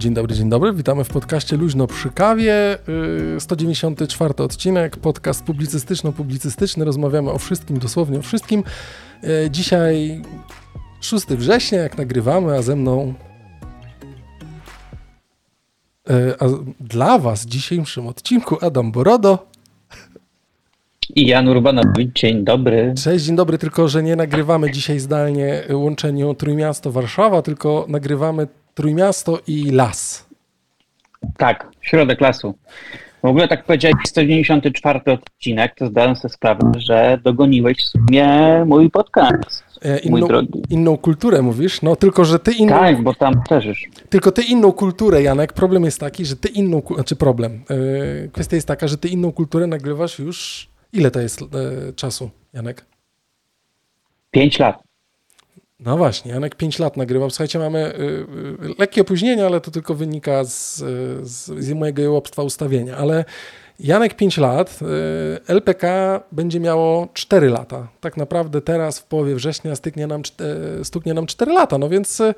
Dzień dobry, dzień dobry. Witamy w podcaście Luźno przy kawie. 194 y, odcinek, podcast publicystyczno-publicystyczny. Rozmawiamy o wszystkim, dosłownie o wszystkim. Y, dzisiaj 6 września, jak nagrywamy, a ze mną y, a dla Was w dzisiejszym odcinku Adam Borodo. I Jan Urbanowicz, dzień dobry. Cześć, dzień dobry, tylko że nie nagrywamy dzisiaj zdalnie łączeniu Trójmiasto-Warszawa, tylko nagrywamy Trójmiasto i las. Tak, środek lasu. W ogóle tak powiedziałeś 194 odcinek, to zdałem sobie sprawę, że dogoniłeś w sumie mój podcast. E, inną, mój drogi. inną kulturę mówisz? No tylko, że ty inną... Tak, bo tam już. Tylko ty inną kulturę, Janek. Problem jest taki, że ty inną... Znaczy problem. Yy, kwestia jest taka, że ty inną kulturę nagrywasz już... Ile to jest yy, czasu, Janek? Pięć lat. No właśnie, Janek 5 lat nagrywał. Słuchajcie, mamy y, y, lekkie opóźnienie, ale to tylko wynika z, z, z mojego jełopstwa ustawienia. Ale Janek 5 lat, y, LPK będzie miało 4 lata. Tak naprawdę teraz w połowie września styknie nam, y, stuknie nam 4 lata. No więc y,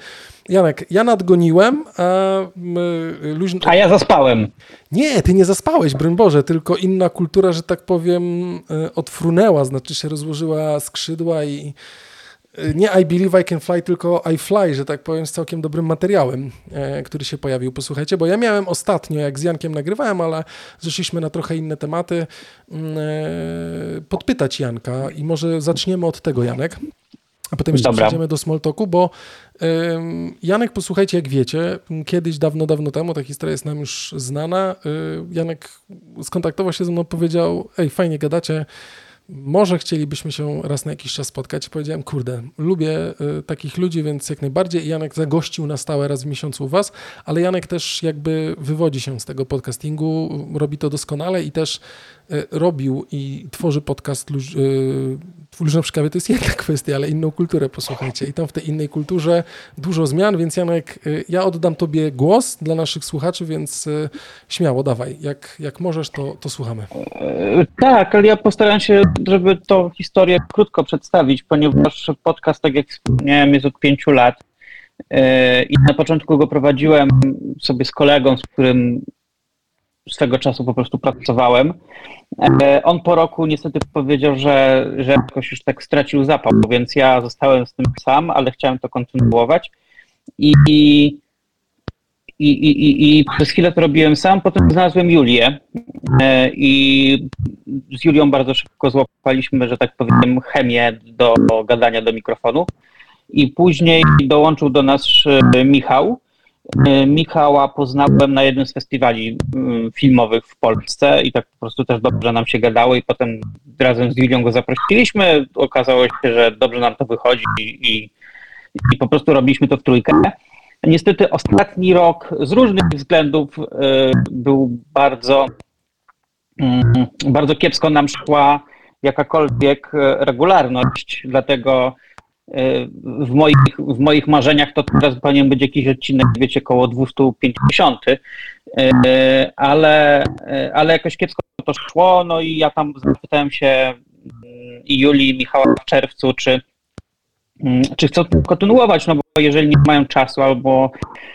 Janek, ja nadgoniłem, a luźno... A ja zaspałem. Nie, ty nie zaspałeś, broń Boże, tylko inna kultura, że tak powiem, y, odfrunęła, znaczy się rozłożyła skrzydła i nie I Believe I Can Fly, tylko I Fly, że tak powiem, z całkiem dobrym materiałem, e, który się pojawił. Posłuchajcie, bo ja miałem ostatnio, jak z Jankiem nagrywałem, ale zeszliśmy na trochę inne tematy, mm, e, podpytać Janka i może zaczniemy od tego, Janek. A potem jeszcze Dobra. przejdziemy do Smalltalku, bo Janek, posłuchajcie, jak wiecie, kiedyś, dawno, dawno temu, ta historia jest nam już znana, y, Janek skontaktował się ze mną, powiedział, ej, fajnie gadacie, może chcielibyśmy się raz na jakiś czas spotkać. Powiedziałem, kurde, lubię y, takich ludzi, więc jak najbardziej. Janek zagościł na stałe raz w miesiącu u Was, ale Janek też jakby wywodzi się z tego podcastingu, robi to doskonale i też y, robił i tworzy podcast y, Luźno przy kawie to jest jedna kwestia, ale inną kulturę posłuchajcie. I tam w tej innej kulturze dużo zmian, więc Janek, y, ja oddam Tobie głos dla naszych słuchaczy, więc y, śmiało, dawaj. Jak, jak możesz, to, to słuchamy. E, tak, ale ja postaram się, żeby tą historię krótko przedstawić, ponieważ podcast, tak jak wspomniałem, jest od pięciu lat. E, I na początku go prowadziłem sobie z kolegą, z którym swego czasu po prostu pracowałem. E, on po roku niestety powiedział, że, że jakoś już tak stracił zapał, więc ja zostałem z tym sam, ale chciałem to kontynuować. I, i, i, i, przez chwilę to robiłem sam, potem znalazłem Julię e, i z Julią bardzo szybko złapaliśmy, że tak powiem, chemię do gadania do mikrofonu. I później dołączył do nas e, Michał, Michała poznałem na jednym z festiwali mm, filmowych w Polsce i tak po prostu też dobrze nam się gadało i potem razem z Julią go zaprosiliśmy. Okazało się, że dobrze nam to wychodzi i, i po prostu robiliśmy to w trójkę. Niestety ostatni rok z różnych względów e, był bardzo, mm, bardzo kiepsko nam szła jakakolwiek e, regularność, dlatego w moich, w moich marzeniach to teraz powinien być jakiś odcinek, wiecie, około 250, e, ale, e, ale jakoś kiepsko to szło, no i ja tam zapytałem się mm, i Julii i Michała w czerwcu, czy, mm, czy chcą kontynuować, no bo jeżeli nie mają czasu albo,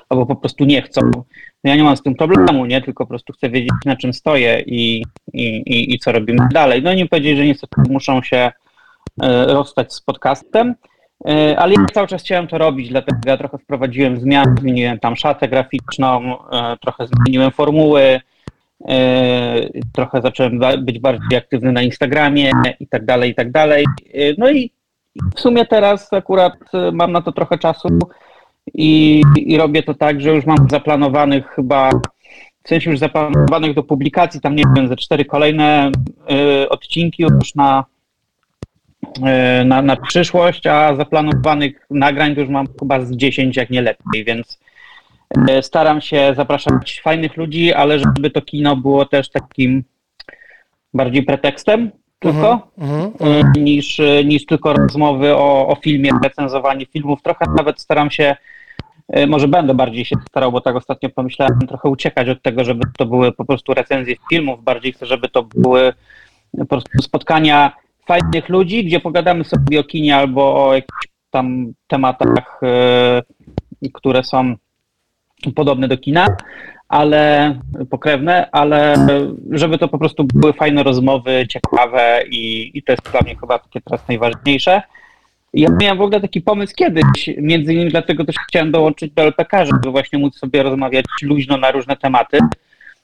albo po prostu nie chcą, no ja nie mam z tym problemu, nie, tylko po prostu chcę wiedzieć, na czym stoję i, i, i, i co robimy dalej. No i mi powiedzieli, że niestety muszą się e, rozstać z podcastem, ale ja cały czas chciałem to robić, dlatego ja trochę wprowadziłem zmiany, zmieniłem tam szatę graficzną, e, trochę zmieniłem formuły, e, trochę zacząłem być bardziej aktywny na Instagramie i tak dalej, i tak dalej. No i w sumie teraz akurat mam na to trochę czasu i, i robię to tak, że już mam zaplanowanych chyba, w sensie już zaplanowanych do publikacji, tam nie wiem, ze cztery kolejne odcinki już na E, na, na przyszłość, a zaplanowanych nagrań to już mam chyba z 10, jak nie lepiej, więc e, staram się zapraszać fajnych ludzi, ale żeby to kino było też takim bardziej pretekstem tylko, uh -huh, uh -huh. Niż, niż tylko rozmowy o, o filmie, recenzowanie filmów. Trochę nawet staram się, e, może będę bardziej się starał, bo tak ostatnio pomyślałem, trochę uciekać od tego, żeby to były po prostu recenzje filmów, bardziej chcę, żeby to były po prostu spotkania fajnych ludzi, gdzie pogadamy sobie o kinie albo o jakichś tam tematach, e, które są podobne do kina, ale pokrewne, ale żeby to po prostu były fajne rozmowy, ciekawe i, i to jest dla mnie chyba takie teraz najważniejsze. Ja miałem w ogóle taki pomysł kiedyś, między innymi dlatego też chciałem dołączyć do LPK, żeby właśnie móc sobie rozmawiać luźno na różne tematy.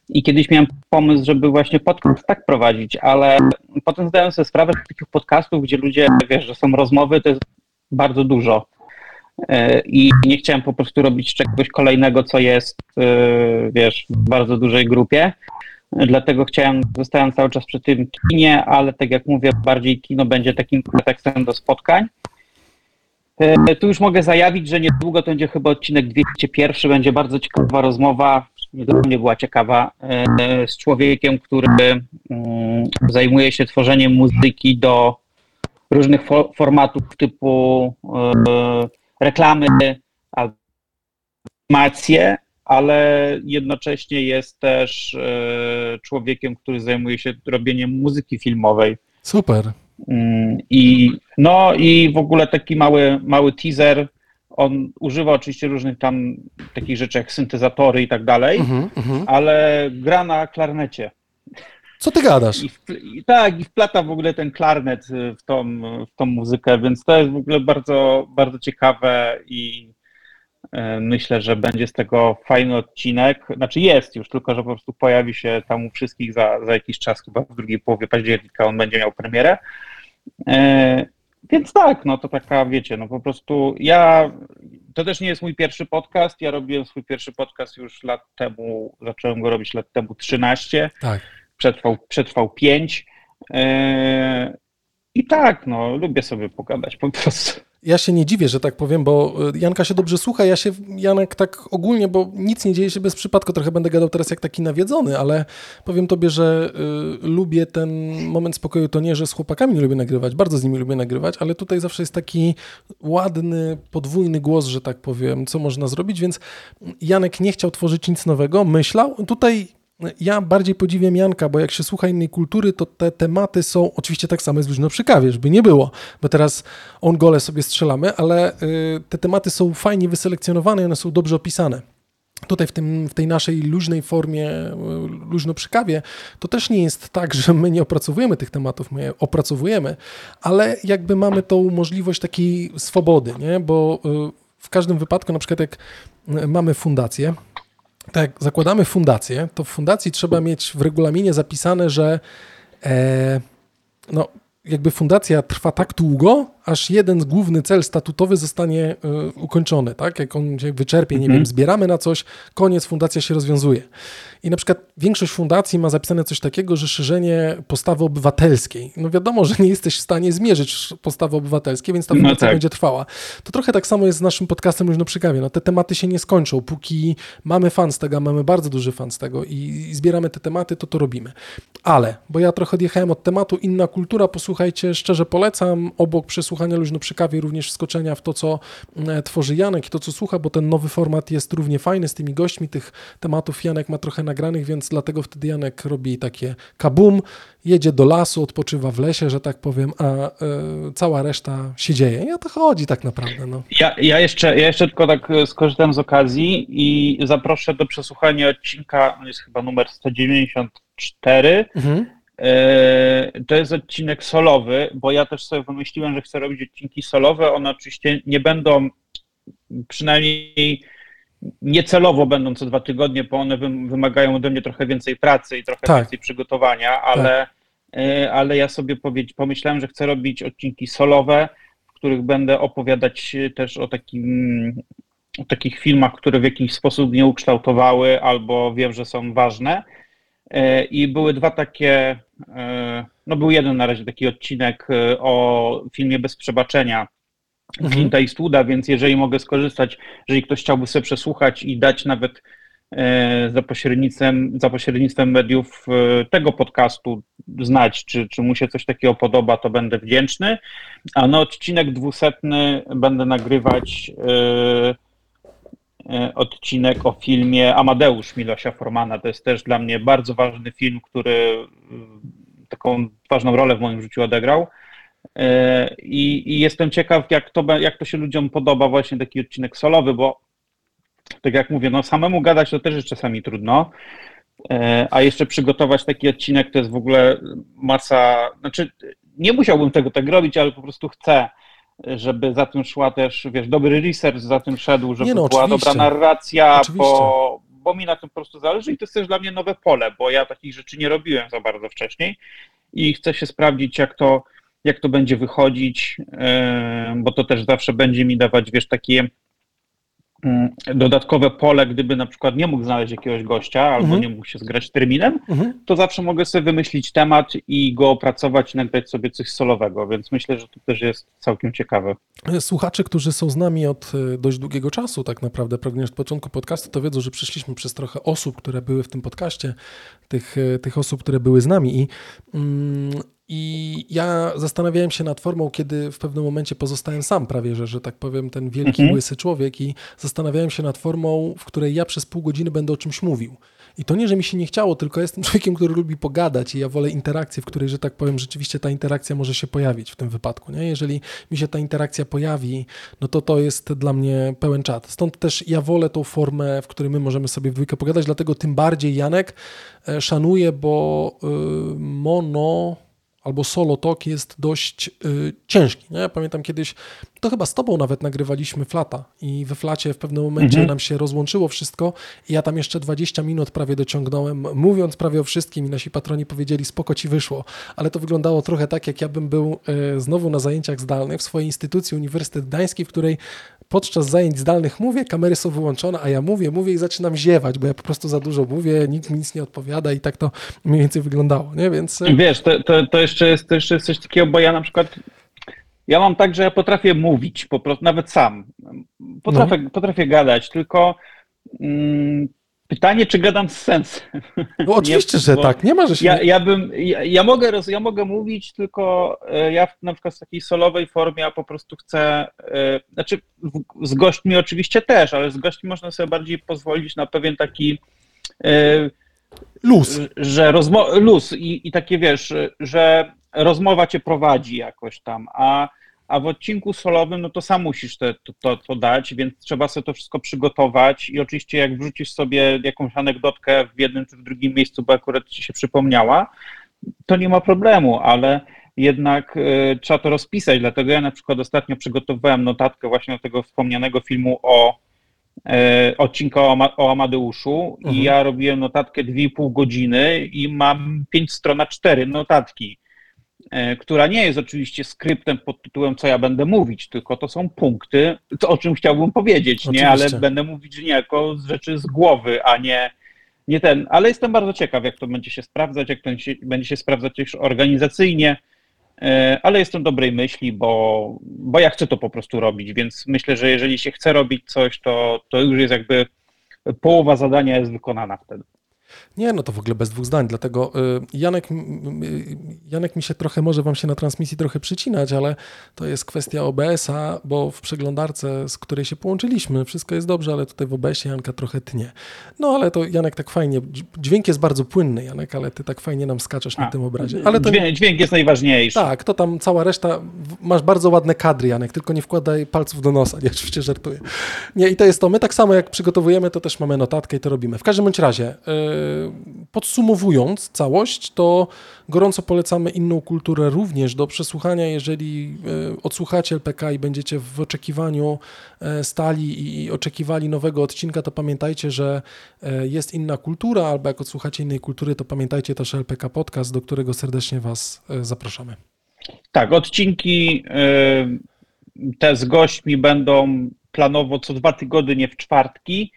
I kiedyś miałem pomysł, żeby właśnie podcast tak prowadzić, ale potem zdałem sobie sprawę, że takich podcastów, gdzie ludzie, wiesz, że są rozmowy, to jest bardzo dużo. E, I nie chciałem po prostu robić czegoś kolejnego, co jest, e, wiesz, w bardzo dużej grupie. Dlatego chciałem, zostałem cały czas przy tym kinie, ale tak jak mówię, bardziej kino będzie takim pretekstem do spotkań. E, tu już mogę zajawić, że niedługo to będzie chyba odcinek 201, będzie bardzo ciekawa rozmowa, dla mnie była ciekawa, z człowiekiem, który mm, zajmuje się tworzeniem muzyki do różnych formatów typu reklamy, animacje, ale jednocześnie jest też e, człowiekiem, który zajmuje się robieniem muzyki filmowej. Super. Mm, I, no i w ogóle taki mały, mały teaser. On używa oczywiście różnych tam takich rzeczy jak syntezatory i tak dalej, mm -hmm. ale gra na klarnecie. Co ty gadasz? I, i, tak, i wplata w ogóle ten klarnet y, w tą, w tą muzykę, więc to jest w ogóle bardzo, bardzo ciekawe i y, myślę, że będzie z tego fajny odcinek. Znaczy jest już, tylko że po prostu pojawi się tam u wszystkich za, za jakiś czas, chyba w drugiej połowie października on będzie miał premierę. Więc tak, no to taka, wiecie, no po prostu ja, to też nie jest mój pierwszy podcast, ja robiłem swój pierwszy podcast już lat temu, zacząłem go robić lat temu 13. Tak przetrwał, przetrwał pięć. E, I tak, no, lubię sobie pogadać po prostu. Ja się nie dziwię, że tak powiem, bo e, Janka się dobrze słucha. Ja się, Janek, tak ogólnie, bo nic nie dzieje się bez przypadku. Trochę będę gadał teraz jak taki nawiedzony, ale powiem tobie, że y, lubię ten moment spokoju. To nie, że z chłopakami nie lubię nagrywać, bardzo z nimi lubię nagrywać, ale tutaj zawsze jest taki ładny, podwójny głos, że tak powiem, co można zrobić. Więc Janek nie chciał tworzyć nic nowego, myślał. Tutaj ja bardziej podziwiam Janka, bo jak się słucha innej kultury, to te tematy są, oczywiście tak samo jest luźno przy kawie, żeby nie było, bo teraz on gole sobie strzelamy, ale y, te tematy są fajnie wyselekcjonowane one są dobrze opisane. Tutaj w, tym, w tej naszej luźnej formie, y, luźno przy kawie, to też nie jest tak, że my nie opracowujemy tych tematów, my je opracowujemy, ale jakby mamy tą możliwość takiej swobody, nie? bo y, w każdym wypadku, na przykład jak mamy fundację, tak, zakładamy fundację, to w fundacji trzeba mieć w regulaminie zapisane, że e, no, jakby fundacja trwa tak długo, aż jeden główny cel statutowy zostanie y, ukończony, tak? Jak on się wyczerpie, nie mhm. wiem, zbieramy na coś, koniec, fundacja się rozwiązuje. I na przykład większość fundacji ma zapisane coś takiego, że szerzenie postawy obywatelskiej. No wiadomo, że nie jesteś w stanie zmierzyć postawy obywatelskiej, więc ta no fundacja no tak. będzie trwała. To trochę tak samo jest z naszym podcastem Luźno przy kawie. No te tematy się nie skończą. Póki mamy fan z tego, mamy bardzo duży fan z tego i, zbieramy te tematy, to to robimy. Ale, bo ja trochę odjechałem od tematu, inna kultura, posłuchajcie, szczerze polecam, obok przesłuchania Luźno przy kawie również wskoczenia w to, co e, tworzy Janek i to, co słucha, bo ten nowy format jest równie fajny z tymi gośćmi, tych tematów Janek ma trochę na nagranych, więc dlatego wtedy Janek robi takie kabum, jedzie do lasu, odpoczywa w lesie, że tak powiem, a y, cała reszta się dzieje. I o to chodzi tak naprawdę. No. Ja, ja, jeszcze, ja jeszcze tylko tak e, skorzystam z okazji i zaproszę do przesłuchania odcinka, jest chyba numer 194. Mhm. E, to jest odcinek solowy, bo ja też sobie wymyśliłem, że chcę robić odcinki solowe. One oczywiście nie będą, przynajmniej niecelowo będą co dwa tygodnie, bo one wymagają ode mnie trochę więcej pracy i trochę tak. więcej przygotowania, ale, tak. ale ja sobie pomyślałem, że chcę robić odcinki solowe, w których będę opowiadać też o takim o takich filmach, które w jakiś sposób mnie ukształtowały albo wiem, że są ważne. E, I były dwa takie, e, no był jeden na razie taki odcinek o filmie Bez Przebaczenia mhm. Clint'a Eastwooda, więc jeżeli mogę skorzystać, jeżeli ktoś chciałby sobie przesłuchać i dać nawet e, za pośrednictwem, za pośrednictwem mediów e, tego podcastu znać, czy, czy mu się coś takiego podoba, to będę wdzięczny. A na odcinek dwusetny będę nagrywać e, odcinek o filmie Amadeusz Milosia Formana. To jest też dla mnie bardzo ważny film, który taką ważną rolę w moim życiu odegrał. E, I, I, jestem ciekaw, jak to, jak to się ludziom podoba, właśnie taki odcinek solowy, bo tak jak mówię, no samemu gadać to też jest czasami trudno, e, a jeszcze przygotować taki odcinek to jest w ogóle masa, znaczy nie musiałbym tego tak robić, ale po prostu chcę, żeby za tym szła też, wiesz, dobry research za tym szedł, żeby no, była dobra narracja, bo, bo mi na tym po prostu zależy i to jest też dla mnie nowe pole, bo ja takich rzeczy nie robiłem za bardzo wcześniej i chcę się sprawdzić, jak to, jak to będzie wychodzić, bo to też zawsze będzie mi dawać, wiesz, takie dodatkowe pole, gdyby na przykład nie mógł znaleźć jakiegoś gościa albo mhm. nie mógł się zgrać terminem, mhm. to zawsze mogę sobie wymyślić temat i go opracować i nagrać sobie coś solowego, więc myślę, że to też jest całkiem ciekawe. Słuchacze, którzy są z nami od e, dość długiego czasu, tak naprawdę, prawie od początku podcastu, to wiedzą, że przeszliśmy przez trochę osób, które były w tym podcaście, tych, e, tych osób, które były z nami i mm, i ja zastanawiałem się nad formą, kiedy w pewnym momencie pozostałem sam prawie, że, że tak powiem, ten wielki, mhm. łysy człowiek i zastanawiałem się nad formą, w której ja przez pół godziny będę o czymś mówił. I to nie, że mi się nie chciało, tylko jestem człowiekiem, który lubi pogadać i ja wolę interakcję, w której, że tak powiem, rzeczywiście ta interakcja może się pojawić w tym wypadku. Nie? Jeżeli mi się ta interakcja pojawi, no to to jest dla mnie pełen czat. Stąd też ja wolę tą formę, w której my możemy sobie w dwójkę pogadać, dlatego tym bardziej Janek e, szanuję, bo yy, mono albo solo talk jest dość y, ciężki. Nie? Pamiętam kiedyś, to chyba z tobą nawet nagrywaliśmy flata i we flacie w pewnym momencie mhm. nam się rozłączyło wszystko i ja tam jeszcze 20 minut prawie dociągnąłem, mówiąc prawie o wszystkim i nasi patroni powiedzieli spoko ci wyszło, ale to wyglądało trochę tak, jak ja bym był y, znowu na zajęciach zdalnych w swojej instytucji Uniwersytet Gdański, w której podczas zajęć zdalnych mówię, kamery są wyłączone, a ja mówię, mówię i zaczynam ziewać, bo ja po prostu za dużo mówię, nikt mi nic nie odpowiada i tak to mniej więcej wyglądało, nie? Więc... E, Wiesz, to, to, to, jeszcze, jest, to jeszcze jest coś takiego, bo ja na przykład ja mam tak, że ja potrafię mówić, po prostu nawet sam. Potrafię, no. potrafię gadać, tylko mm, Pytanie, czy gadam z sensem. No oczywiście, nie, że tak, nie ma, że się... Ja, ja, bym, ja, ja, mogę roz, ja mogę mówić, tylko e, ja w, na przykład w takiej solowej formie ja po prostu chcę, e, znaczy z gośćmi oczywiście też, ale z gośćmi można sobie bardziej pozwolić na pewien taki e, luz, że rozmo- luz i, i takie wiesz, że rozmowa cię prowadzi jakoś tam, a a w odcinku solowym, no to sam musisz te, to, to, to, dać, więc trzeba sobie to wszystko przygotować i oczywiście jak wrzucisz sobie jakąś anegdotkę w jednym czy w drugim miejscu, bo akurat ci się przypomniała, to nie ma problemu, ale jednak y, trzeba to rozpisać, dlatego ja na przykład ostatnio przygotowywałem notatkę właśnie do tego wspomnianego filmu o y, odcinka o, o Amadeuszu mhm. i ja robiłem notatkę 2,5 godziny i mam 5 stron na 4 notatki która nie jest oczywiście skryptem pod tytułem, co ja będę mówić, tylko to są punkty, to o czym chciałbym powiedzieć, oczywiście. nie, ale będę mówić niejako z rzeczy z głowy, a nie, nie ten. Ale jestem bardzo ciekaw, jak to będzie się sprawdzać, jak to się, będzie się sprawdzać też organizacyjnie, e, ale jestem dobrej myśli, bo, bo ja chcę to po prostu robić, więc myślę, że jeżeli się chce robić coś, to, to już jest jakby połowa zadania jest wykonana wtedy. Nie, no to w ogóle bez dwóch zdań, dlatego y, Janek, Janek mi się trochę, może wam się na transmisji trochę przycinać, ale to jest kwestia OBS-a, bo w przeglądarce, z której się połączyliśmy, wszystko jest dobrze, ale tutaj w OBS-ie Janka trochę tnie. No ale to Janek tak fajnie, dźwięk jest bardzo płynny Janek, ale ty tak fajnie nam skaczesz A, na tym obrazie. Ale to, dźwięk, dźwięk jest najważniejszy. Tak, to tam cała reszta, masz bardzo ładne kadry Janek, tylko nie wkładaj palców do nosa, nie, oczywiście żartuję. Nie, i to jest to, my tak samo jak przygotowujemy, to też mamy notatkę i to robimy. W każdym bądź razie, yy, podsumowując całość, to gorąco polecamy inną kulturę również do przesłuchania, jeżeli e, odsłuchacie LPK i będziecie w oczekiwaniu e, stali i oczekiwali nowego odcinka, to pamiętajcie, że e, jest inna kultura, albo jak odsłuchacie innej kultury, to pamiętajcie też LPK Podcast, do którego serdecznie Was zapraszamy. Tak, odcinki te z gośćmi będą planowo co dwa tygodnie w czwartki.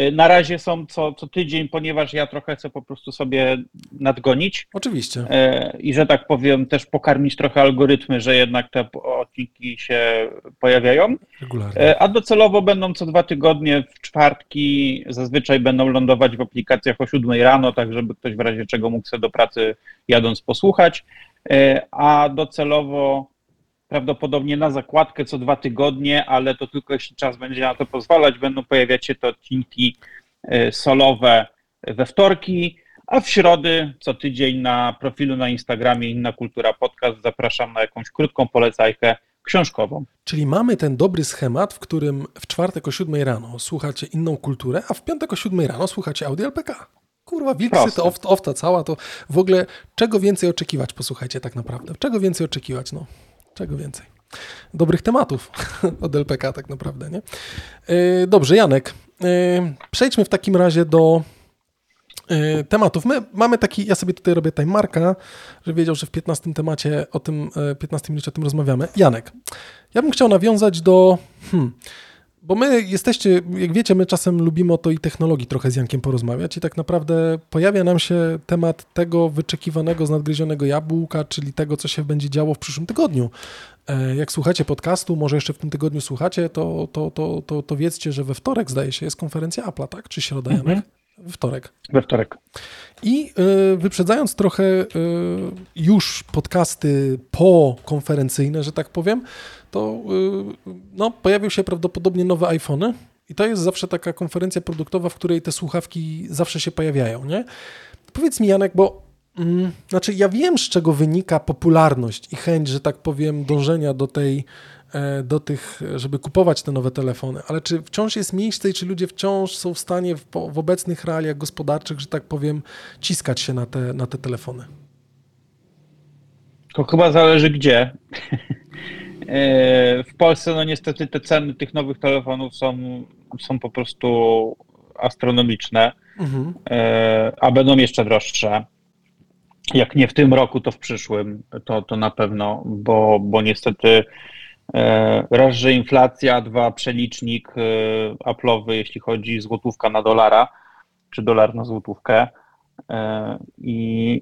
Y, na razie są co, co tydzień, ponieważ ja trochę chcę po prostu sobie nadgonić. Oczywiście. Y, I że tak powiem, też pokarmić trochę algorytmy, że jednak te odcinki się pojawiają. Regularnie. Y, a docelowo będą co dwa tygodnie w czwartki, zazwyczaj będą lądować w aplikacjach o 7 rano, tak żeby ktoś w razie czego mógł sobie do pracy jadąc posłuchać. A docelowo prawdopodobnie na zakładkę co dwa tygodnie, ale to tylko jeśli czas będzie na to pozwalać. Będą pojawiać się te odcinki e, solowe we wtorki, a w środy co tydzień na profilu na Instagramie Inna Kultura Podcast zapraszam na jakąś krótką polecajkę, książkową. Czyli mamy ten dobry schemat, w którym w czwartek o 7 rano słuchacie inną kulturę, a w piątek o 7 rano słuchacie Audio LPK. Kurwa, wilksy to oft, ofta cała, to w ogóle czego więcej oczekiwać, posłuchajcie tak naprawdę. Czego więcej oczekiwać, no. Czego więcej. Dobrych tematów od LPK tak naprawdę, nie? Yy, dobrze, Janek, yy, przejdźmy w takim razie do yy, tematów. My mamy taki, ja sobie tutaj robię timemarka, że wiedział, że w 15 temacie o tym, 15 minucie o tym rozmawiamy. Janek, ja bym chciał nawiązać do... Hmm, bo my jesteście, jak wiecie, my czasem lubimy o to i technologii trochę z Jankiem porozmawiać i tak naprawdę pojawia nam się temat tego wyczekiwanego z nadgryzionego jabłka, czyli tego, co się będzie działo w przyszłym tygodniu. E, jak słuchacie podcastu, może jeszcze w tym tygodniu słuchacie, to, to, to, to, to wiedzcie, że we wtorek zdaje się jest konferencja Apple'a, tak? Czy środa, Janek? We wtorek. We wtorek. I y, wyprzedzając trochę y, już podcasty pokonferencyjne, że tak powiem, to y, no, pojawią się prawdopodobnie nowe iPhony. I to jest zawsze taka konferencja produktowa, w której te słuchawki zawsze się pojawiają, nie? Powiedz mi, Janek, bo mm, znaczy ja wiem, z czego wynika popularność i chęć, że tak powiem, dążenia do tej do tych, żeby kupować te nowe telefony, ale czy wciąż jest miejsce i czy ludzie wciąż są w stanie w, w obecnych realiach gospodarczych, że tak powiem, ciskać się na te, na te telefony? To chyba zależy gdzie. E, w Polsce, no niestety, te ceny tych nowych telefonów są, są po prostu astronomiczne, mhm. E, a będą jeszcze droższe. Jak nie w tym roku, to w przyszłym, to, to na pewno, bo, bo niestety E, raz, że inflacja, dwa, przelicznik e, Apple'owy, jeśli chodzi złotówka na dolara, czy dolar na złotówkę. E, I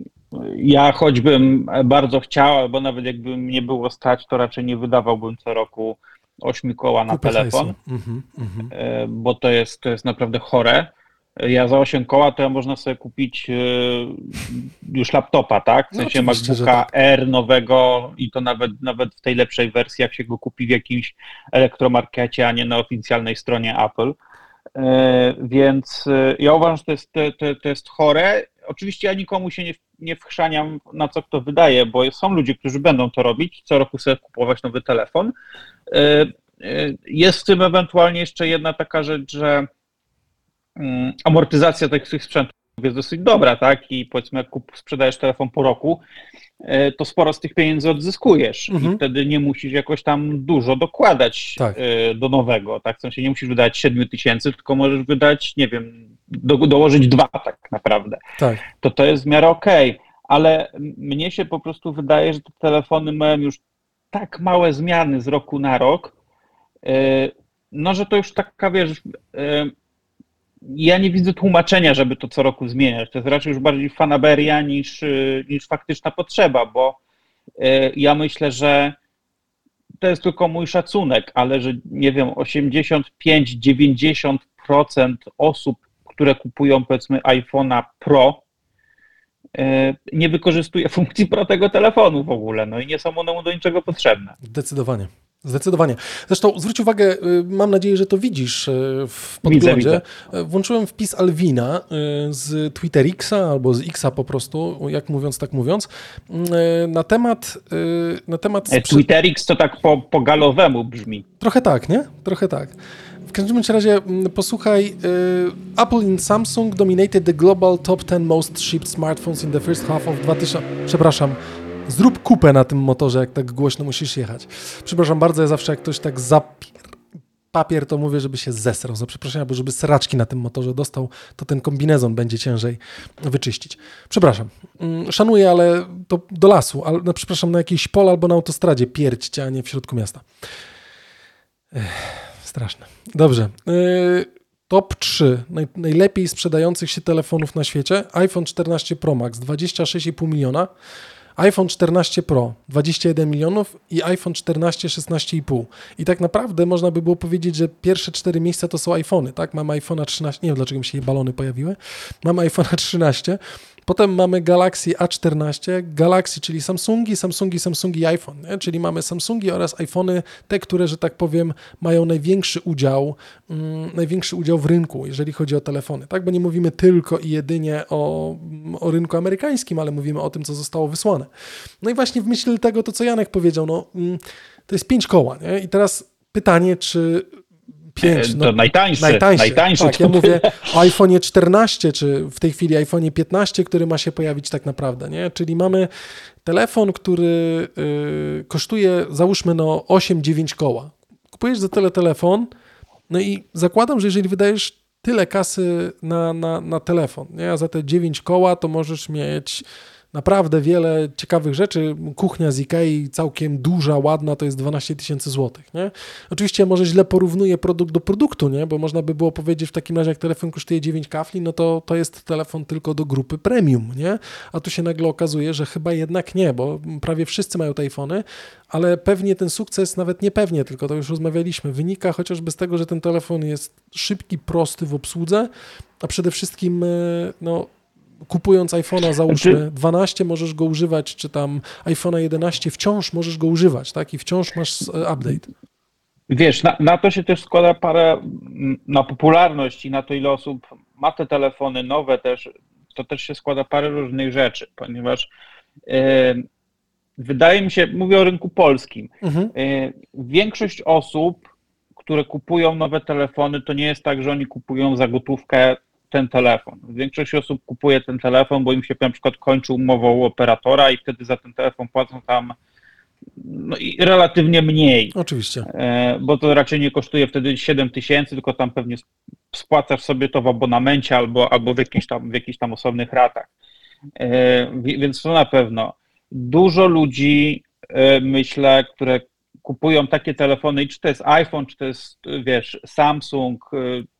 ja choćbym bardzo chciał, albo nawet jakby nie było stać, to raczej nie wydawałbym co roku ośmiu koła na telefon, mm -hmm. bo to jest, to jest naprawdę chore ja za 8 koła to ja można sobie kupić e, już laptopa, tak? W no, sensie no, MacBooka tak. R nowego i to nawet, nawet w tej lepszej wersji, jak się go kupi w jakimś elektromarkecie, a nie na oficjalnej stronie Apple. E, więc e, ja uważam, że to jest, to, to jest chore. Oczywiście ja nikomu się nie, nie wchrzaniam, na co kto wydaje, bo są ludzie, którzy będą to robić, co roku sobie kupować nowy telefon. Jest w tym ewentualnie jeszcze jedna taka rzecz, że amortyzacja tych, tych sprzętów jest dosyć dobra, tak? I powiedzmy, jak kup, sprzedajesz telefon po roku, e, to sporo z tych pieniędzy odzyskujesz mhm. i wtedy nie musisz jakoś tam dużo dokładać tak. E, do nowego, tak? W sensie nie musisz wydać 7 tysięcy, tylko możesz wydać, nie wiem, do, dołożyć dwa tak naprawdę. Tak. To to jest w miarę okej, okay. ale mnie się po prostu wydaje, że te telefony mają już tak małe zmiany z roku na rok, e, no, że to już taka, wiesz, ja nie widzę tłumaczenia, żeby to co roku zmieniać. To jest raczej już bardziej fanaberia niż, y, niż faktyczna potrzeba, bo y, ja myślę, że to jest tylko mój szacunek, ale że nie wiem, 85-90% osób, które kupują powiedzmy iPhone'a Pro, y, nie wykorzystuje funkcji Pro tego telefonu w ogóle, no i nie są one do niczego potrzebne. Zdecydowanie. Zdecydowanie. Zresztą zwróć uwagę, y, mam nadzieję, że to widzisz y, w podglądzie. Widzę, widzę. Włączyłem wpis Alwina y, z Twitterixa albo z Xa po prostu, jak mówiąc, tak mówiąc, na temat... Na temat e, Twitterix to tak po, po galowemu brzmi. Trochę tak, nie? Trochę tak. W każdym razie mm, posłuchaj, Apple and Samsung dominated the global top 10 most shipped smartphones in the first half of 2000... Przepraszam, Zrób kupę na tym motorze, jak tak głośno musisz jechać. Przepraszam bardzo, ja zawsze jak ktoś tak zapier... papier, to mówię, żeby się zesrał. Za przepraszam, bo żeby sraczki na tym motorze dostał, to ten kombinezon będzie ciężej wyczyścić. Przepraszam. Mm, szanuję, ale to do lasu. Ale, no, przepraszam, na jakiejś pole albo na autostradzie pierdźcie, a nie w środku miasta. Ech, straszne. Dobrze. Yy, top 3 naj, najlepiej sprzedających się telefonów na świecie. iPhone 14 Pro Max 26,5 miliona iPhone 14 Pro 21 milionów i iPhone 14 16,5. I tak naprawdę można by było powiedzieć, że pierwsze cztery miejsca to są iPhony, tak? Mam iPhone'a 13, nie wiem dlaczego mi się balony pojawiły. Mam iPhone'a 13, Potem mamy Galaxy A14, Galaxy, czyli Samsungi, Samsungi, Samsungi iPhone, nie? czyli mamy Samsungi oraz iPhony, te, które, że tak powiem, mają największy udział, mm, największy udział w rynku, jeżeli chodzi o telefony, tak? Bo nie mówimy tylko i jedynie o, o rynku amerykańskim, ale mówimy o tym, co zostało wysłane. No i właśnie w myśl tego, to co Janek powiedział, no mm, to jest pięć koła, nie? I teraz pytanie, czy 5. No, to najtańszy. Najtańszy. najtańszy tak, ja mówię o iPhone 14, czy w tej chwili iPhone 15, który ma się pojawić tak naprawdę, nie? Czyli mamy telefon, który y, kosztuje załóżmy no 8-9 koła. Kupujesz za tyle telefon, no i zakładam, że jeżeli wydajesz tyle kasy na, na, na telefon, nie? a za te 9 koła to możesz mieć naprawdę wiele ciekawych rzeczy. Kuchnia z Ikei całkiem duża, ładna, to jest 12 tysięcy złotych? Oczywiście może źle porównuję produkt do produktu, nie? Bo można by było powiedzieć w takim razie, jak telefon kosztuje 9 kafli, no to to jest telefon tylko do grupy premium, nie? A tu się nagle okazuje, że chyba jednak nie, bo prawie wszyscy mają te iPhony, ale pewnie ten sukces, nawet nie pewnie, tylko to już rozmawialiśmy, wynika chociażby z tego, że ten telefon jest szybki, prosty w obsłudze, a przede wszystkim e, no, kupując iPhone'a załóżmy znaczy... 12 możesz go używać, czy tam iPhone'a 11 wciąż możesz go używać, tak? I wciąż masz e, update. Wiesz, na, na, to się też składa parę, na popularność i na to, ile osób ma te telefony nowe też, to też się składa parę różnych rzeczy, ponieważ e, wydaje mi się, mówię o rynku polskim, mhm. e, większość osób, które kupują nowe telefony, to nie jest tak, że oni kupują za gotówkę ten telefon. Większość osób kupuje ten telefon, bo im się na przykład kończy umowa u operatora i wtedy za ten telefon płacą tam no i relatywnie mniej. Oczywiście. E, bo to raczej nie kosztuje wtedy 7 tysięcy, tylko tam pewnie spłacasz sobie to w abonamencie albo, albo w, jakichś tam, w jakichś tam osobnych ratach. E, więc to na pewno. Dużo ludzi, e, myślę, które kupują takie telefony, i czy to jest iPhone, czy to jest, wiesz, Samsung,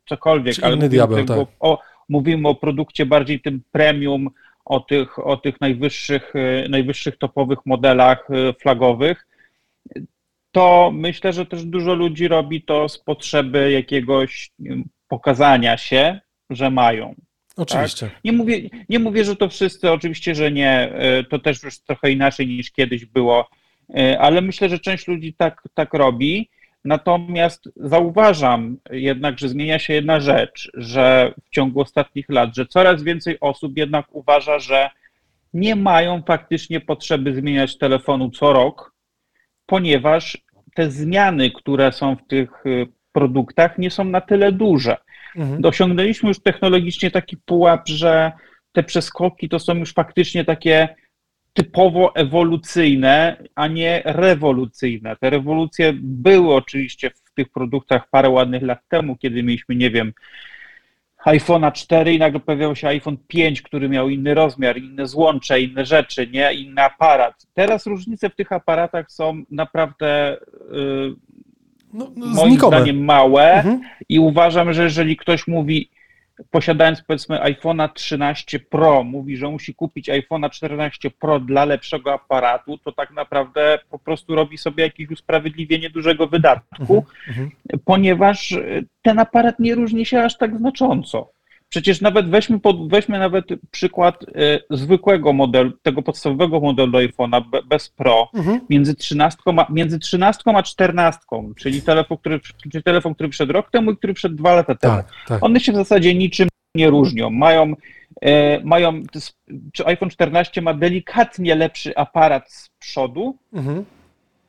cokolwiek, Czy ale mówimy, diabeł, tak. o, mówimy o produkcie bardziej tym premium, o tych, o tych najwyższych, e, najwyższych topowych modelach e, flagowych, to myślę, że też dużo ludzi robi to z potrzeby jakiegoś pokazania się, że mają. Oczywiście. Tak? Nie, mówię, nie mówię, że to wszyscy, oczywiście, że nie. To też już trochę inaczej niż kiedyś było, ale myślę, że część ludzi tak, tak robi. Natomiast zauważam jednak, że zmienia się jedna rzecz, że w ciągu ostatnich lat, że coraz więcej osób jednak uważa, że nie mają faktycznie potrzeby zmieniać telefonu co rok, ponieważ te zmiany, które są w tych y, produktach, nie są na tyle duże. Mhm. Osiągnęliśmy już technologicznie taki pułap, że te przeskoki to są już faktycznie takie typowo ewolucyjne, a nie rewolucyjne. Te rewolucje były oczywiście w tych produktach parę ładnych lat temu, kiedy mieliśmy, nie wiem, iPhone'a 4 i nagle pojawiał się iPhone 5, który miał inny rozmiar, inne złącze, inne rzeczy, nie? inny aparat. Teraz różnice w tych aparatach są naprawdę yy, no, no, moim zdaniem małe mhm. i uważam, że jeżeli ktoś mówi posiadając powiedzmy iPhone'a 13 Pro, mówi, że musi kupić iPhone'a 14 Pro dla lepszego aparatu, to tak naprawdę po prostu robi sobie jakieś usprawiedliwienie dużego wydatku, uh-huh, uh-huh. ponieważ ten aparat nie różni się aż tak znacząco. Przecież nawet weźmy, pod, weźmy nawet przykład y, zwykłego modelu, tego podstawowego modelu iPhone'a bez Pro, mhm. między, 13, między 13 a 14, czyli telefon, który, czyli telefon, który przed rok temu i który przed dwa lata temu. Tak, tak. One się w zasadzie niczym nie różnią. Mają, y, mają czy iPhone 14 ma delikatnie lepszy aparat z przodu, mhm.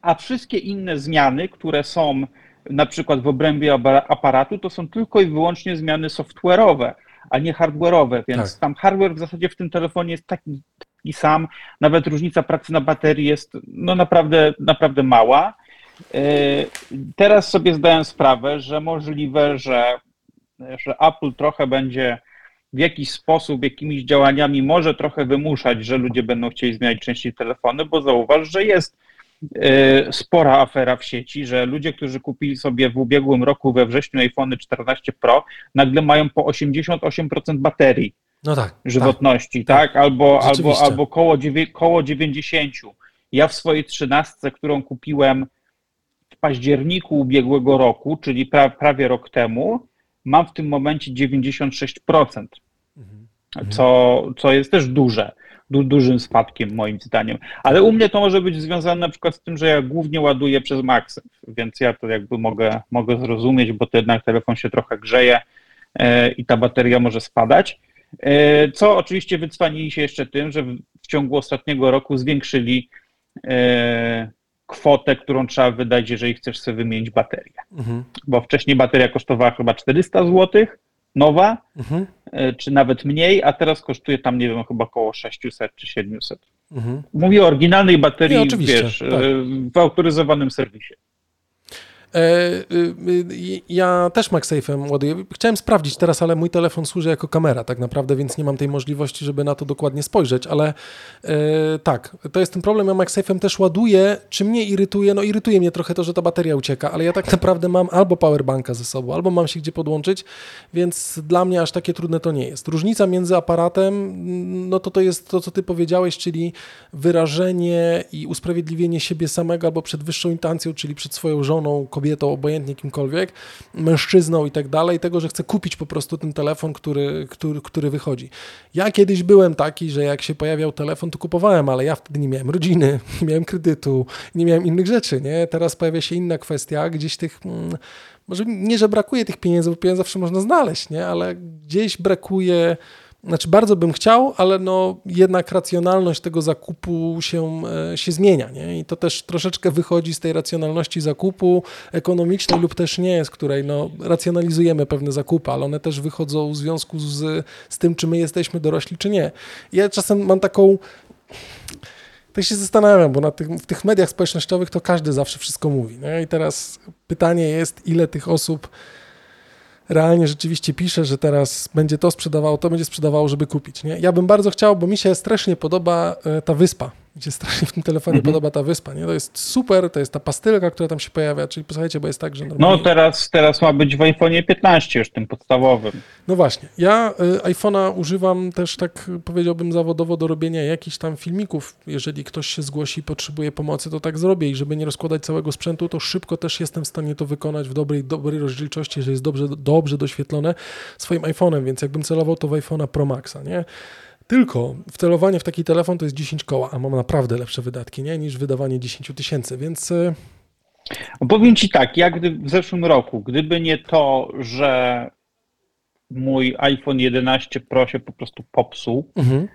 a wszystkie inne zmiany, które są na przykład w obrębie aparatu, to są tylko i wyłącznie zmiany software'owe a nie hardware'owe, więc tak. tam hardware w zasadzie w tym telefonie jest taki, taki sam, nawet różnica pracy na baterii jest no naprawdę, naprawdę mała. E, teraz sobie zdaję sprawę, że możliwe, że, że Apple trochę będzie w jakiś sposób, jakimiś działaniami może trochę wymuszać, że ludzie będą chcieli zmieniać częściej telefony, bo zauważ, że jest spora afera w sieci, że ludzie, którzy kupili sobie w ubiegłym roku we wrześniu iPhone 14 Pro, nagle mają po 88% baterii no tak, żywotności, tak? tak? Albo, albo, albo koło, koło 90. Ja w swojej 13, którą kupiłem w październiku ubiegłego roku, czyli pra, prawie rok temu, mam w tym momencie 96%. Mhm. mhm. co, co jest też duże, du, dużym spadkiem moim zdaniem. Ale u mnie to może być związane na przykład z tym, że ja głównie ładuję przez Max, więc ja to jakby mogę, mogę zrozumieć, bo to jednak telefon się trochę grzeje e, i ta bateria może spadać. E, co oczywiście wycwanili się jeszcze tym, że w, w ciągu ostatniego roku zwiększyli e, kwotę, którą trzeba wydać, jeżeli chcesz sobie wymienić baterię. Mhm. Bo wcześniej bateria kosztowała chyba 400 zł, nowa, mhm. E, czy nawet mniej, a teraz kosztuje tam, nie wiem, chyba około 600 czy 700. Mhm. Mówię o oryginalnej baterii, nie, wiesz, tak. w autoryzowanym serwisie. E, y, y, ja też MagSafe'em ładuję. Chciałem sprawdzić teraz, ale mój telefon służy jako kamera tak naprawdę, więc nie mam tej możliwości, żeby na to dokładnie spojrzeć, ale e, tak, to jest ten problem. Ja MagSafe'em też ładuję. Czy mnie irytuje? No irytuje mnie trochę to, że ta bateria ucieka, ale ja tak naprawdę mam albo powerbanka ze sobą, albo mam się gdzie podłączyć, więc dla mnie aż takie trudne to nie jest. Różnica między aparatem, no to to jest to, co ty powiedziałeś, czyli wyrażenie i usprawiedliwienie siebie samego albo przed wyższą instancją, czyli przed swoją żoną, kobietą, obojętnie kimkolwiek, mężczyzną i tak dalej, tego, że chcę kupić po prostu ten telefon, który, który, który wychodzi. Ja kiedyś byłem taki, że jak się pojawiał telefon, to kupowałem, ale ja wtedy nie miałem rodziny, nie miałem kredytu, nie miałem innych rzeczy, nie? Teraz pojawia się inna kwestia, gdzieś tych... Mm, może nie, że brakuje tych pieniędzy, bo pieniądze zawsze można znaleźć, nie? Ale gdzieś brakuje znaczy bardzo bym chciał, ale no jednak racjonalność tego zakupu się, e, się zmienia. Nie? I to też troszeczkę wychodzi z tej racjonalności zakupu ekonomicznej lub też nie, z której no, racjonalizujemy pewne zakupy, ale one też wychodzą w związku z, z tym, czy my jesteśmy dorośli, czy nie. Ja czasem mam taką tak się zastanawiam, bo na tych, w tych mediach społecznościowych to każdy zawsze wszystko mówi. Nie? I teraz pytanie jest, ile tych osób realnie rzeczywiście pisze, że teraz będzie to sprzedawało, to będzie sprzedawało, żeby kupić. Nie? Ja bym bardzo chciał, bo mi się strasznie podoba e, ta wyspa mi się strasznie w tym telefonie mhm. podoba ta wyspa, nie? To jest super, to jest ta pastylka, która tam się pojawia, czyli posłuchajcie, bo jest tak, że no, normalnie... No teraz, teraz ma być w iPhone 15 już tym podstawowym. No właśnie, ja y, iPhone'a używam też tak powiedziałbym zawodowo do robienia jakichś tam filmików, jeżeli ktoś się zgłosi i potrzebuje pomocy, to tak zrobię i żeby nie rozkładać całego sprzętu, to szybko też jestem w stanie to wykonać w dobrej, dobrej rozdzielczości, że jest dobrze, dobrze doświetlone swoim iPhone'em, więc jakbym celował to w iPhone'a Pro Maxa, nie? Tylko wcelowanie w taki telefon to jest 10 koła, a mam naprawdę lepsze wydatki nie? niż wydawanie 10 tysięcy, więc. E, powiem Ci tak, jak w zeszłym roku, gdyby nie to, że mój iPhone 11 Pro się po prostu popsuł, mhm.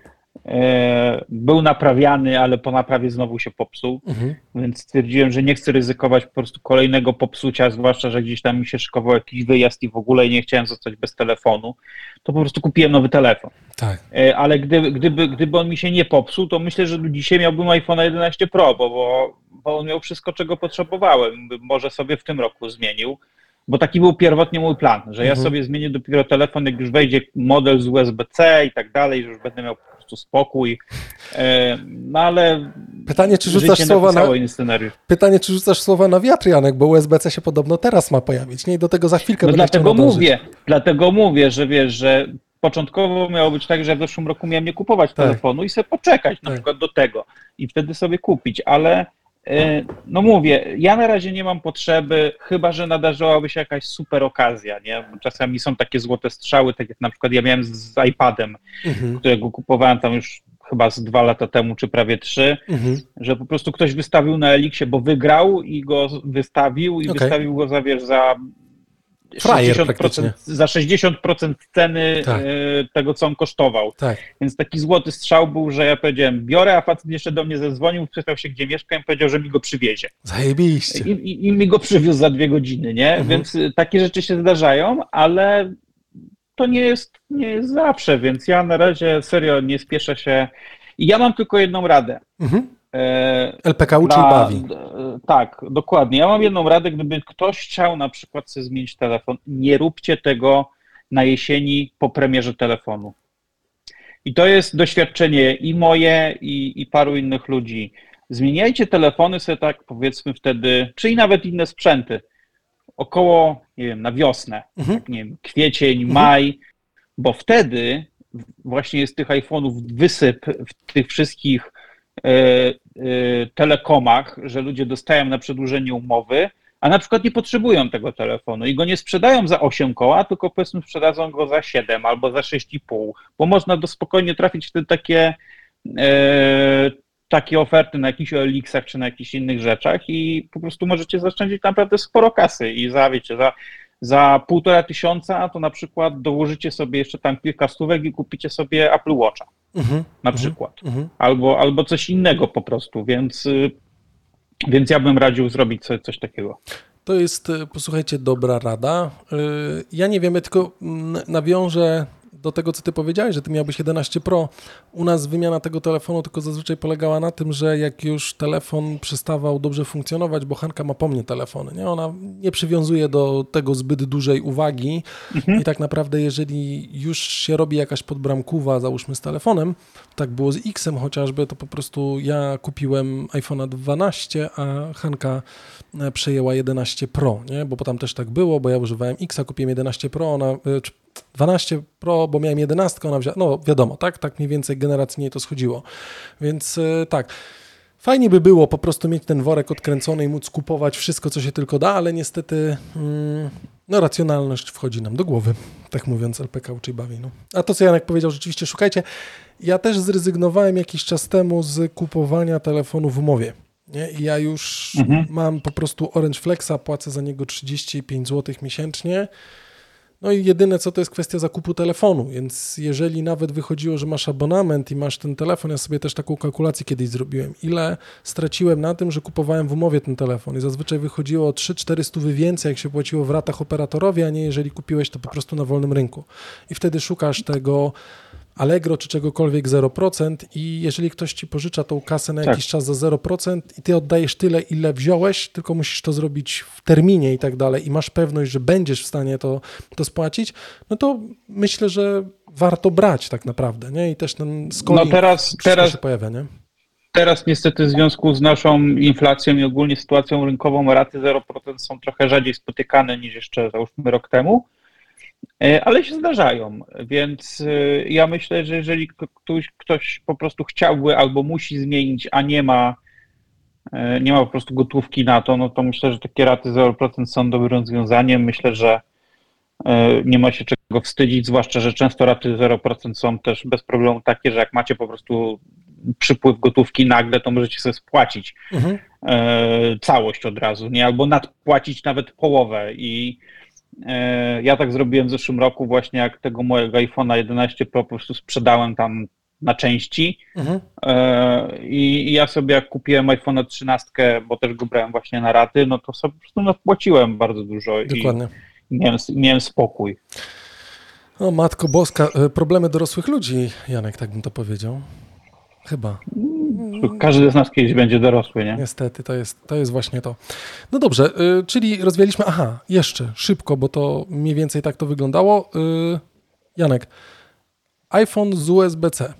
E, był naprawiany, ale po naprawie znowu się popsuł, mhm. więc stwierdziłem, że nie chcę ryzykować po prostu kolejnego popsucia, zwłaszcza, że gdzieś tam mi się szykował jakiś wyjazd i w ogóle nie chciałem zostać bez telefonu, to po prostu kupiłem nowy telefon. Tak. E, ale gdyby, gdyby, gdyby on mi się nie popsuł, to myślę, że dzisiaj miałbym iPhone 11 Pro, bo, bo, bo on miał wszystko, czego potrzebowałem. Może sobie w tym roku zmienił bo taki był pierwotnie mój plan, że ja mhm. sobie zmienię dopiero telefon, jak już wejdzie model z USB-C i tak dalej, że już będę miał prostu spokój. E, no ale. Pytanie, czy rzucasz słowa na. Pytanie, czy rzucasz słowa na wiatr, Janek, bo USB-C się podobno teraz ma pojawić. Nie, do tego za chwilkę no dlatego mówię, dlatego mówię, że wiesz, że początkowo miało być tak, że w zeszłym roku miałem nie kupować tak. telefonu i sobie poczekać na tak. przykład do tego i wtedy sobie kupić, ale no mówię, ja na razie nie mam potrzeby, chyba że nadarzyłaby się jakaś super okazja, nie? Czasami są takie złote strzały, tak jak na przykład ja miałem z iPadem, mhm. którego kupowałem tam już chyba z dwa lata temu, czy prawie trzy, mhm. że po prostu ktoś wystawił na Elixie, bo wygrał i go wystawił i okay. wystawił go za, wiesz, za Frajer 60%, za 60% ceny tak. E, tego, co on kosztował. Tak. Więc taki złoty strzał był, że ja powiedziałem, biorę, a facet jeszcze do mnie zadzwonił, pytał się, gdzie mieszkam i powiedział, że mi go przywiezie. Zajebiście. I, i, i mi go przywiózł za dwie godziny, nie? Mhm. Więc e, takie rzeczy się zdarzają, ale to nie jest, nie jest zawsze, więc ja na razie serio nie spieszę się. I ja mam tylko jedną radę. Mhm. E, LPK uczy na, bawi. Tak, dokładnie. Ja mam jedną radę, gdyby ktoś chciał na przykład sobie zmienić telefon, nie róbcie tego na jesieni po premierze telefonu. I to jest doświadczenie i moje, i, i paru innych ludzi. Zmieniajcie telefony sobie tak powiedzmy wtedy, czyli nawet inne sprzęty, około, nie wiem, na wiosnę, mhm. tak, nie wiem, kwiecień, mhm. maj, bo wtedy właśnie jest tych iPhone'ów wysyp w tych wszystkich e, telekomach, że ludzie dostają na przedłużenie umowy, a na przykład nie potrzebują tego telefonu i go nie sprzedają za 8 koła, tylko powiedzmy sprzedadzą go za 7 albo za 6,5, bo można do spokojnie trafić w te takie, e, takie oferty na jakichś OLX-ach czy na jakichś innych rzeczach i po prostu możecie zaoszczędzić naprawdę sporo kasy i za, wiecie, za, za półtora tysiąca to na przykład dołożycie sobie jeszcze tam kilka stówek i kupicie sobie Apple Watcha Mhm, na mhm, przykład. mhm. Albo, albo coś innego po prostu, więc, y, więc ja bym radził zrobić sobie coś takiego. To jest, e, posłuchajcie, dobra rada. E, Ja nie wiem, ja tylko nawiążę do tego, co ty powiedziałeś, że ty miałbyś 11 Pro. U nas wymiana tego telefonu tylko zazwyczaj polegała na tym, że jak już telefon przestawał dobrze funkcjonować, bo Hanka ma po mnie telefony, nie? Ona nie przywiązuje do tego zbyt dużej uwagi i tak naprawdę jeżeli już się robi jakaś podbramkuwa, załóżmy z telefonem, tak było z X-em chociażby, to po prostu ja kupiłem iPhone'a 12, a Hanka e, przejęła 11 Pro, nie? Bo tam też tak było, bo ja używałem X-a, kupiłem 11 Pro, ona, e, 12 Pro, bo miałem 11, ona wzięła, no wiadomo, tak, tak mniej więcej generacyjnie to schodziło. Więc e, tak, fajnie by było po prostu mieć ten worek odkręcony i móc kupować wszystko, co się tylko da, ale niestety mm, no racjonalność wchodzi nam do głowy, tak mówiąc LPK uczy bawi. No. A to, co Janek powiedział, rzeczywiście szukajcie. Ja też zrezygnowałem jakiś czas temu z kupowania telefonu w umowie. Nie? I ja już Mhm. mam po prostu Orange Flexa, płacę za niego 35 zł miesięcznie. No i jedyne co to jest kwestia zakupu telefonu, więc jeżeli nawet wychodziło, że masz abonament i masz ten telefon, ja sobie też taką kalkulację kiedyś zrobiłem, ile straciłem na tym, że kupowałem w umowie ten telefon i zazwyczaj wychodziło o 3-4 stówy więcej, jak się płaciło w ratach operatorowi, a nie jeżeli kupiłeś to po prostu na wolnym rynku. I wtedy szukasz tego Allegro czy czegokolwiek 0% i jeżeli ktoś ci pożycza tą kasę na Tak. jakiś czas za 0% i ty oddajesz tyle, ile wziąłeś, tylko musisz to zrobić w terminie i tak dalej i masz pewność, że będziesz w stanie to, to spłacić, no to myślę, że warto brać tak naprawdę, nie? I też ten scoring No teraz, teraz, się pojawia, nie? teraz niestety w związku z naszą inflacją i ogólnie sytuacją rynkową raty 0% są trochę rzadziej spotykane niż jeszcze załóżmy rok temu, ale się zdarzają, więc e, ja myślę, że jeżeli ktoś, ktoś po prostu chciałby albo musi zmienić, a nie ma, e, nie ma po prostu gotówki na to, no to myślę, że takie raty 0% są dobrym rozwiązaniem. Myślę, że e, nie ma się czego wstydzić, zwłaszcza, że często raty 0% są też bez problemu takie, że jak macie po prostu przypływ gotówki nagle, to możecie sobie spłacić Mhm. e, całość od razu, nie? Albo nadpłacić nawet połowę i e, ja tak zrobiłem w zeszłym roku właśnie, jak tego mojego iPhone'a 11 Pro po prostu sprzedałem tam na części Mhm. e, i, i ja sobie jak kupiłem iPhone'a 13, bo też go brałem właśnie na raty, no to sobie po prostu nadpłaciłem bardzo dużo i Dokładnie. miałem, miałem spokój. O matko boska, e, problemy dorosłych ludzi, Janek, tak bym to powiedział. Chyba. Każdy z nas kiedyś będzie dorosły, nie? Niestety, to jest, to jest właśnie to. No dobrze, y, czyli rozwialiśmy. Aha, jeszcze szybko, bo to mniej więcej tak to wyglądało. Y, Janek, iPhone z USB-C.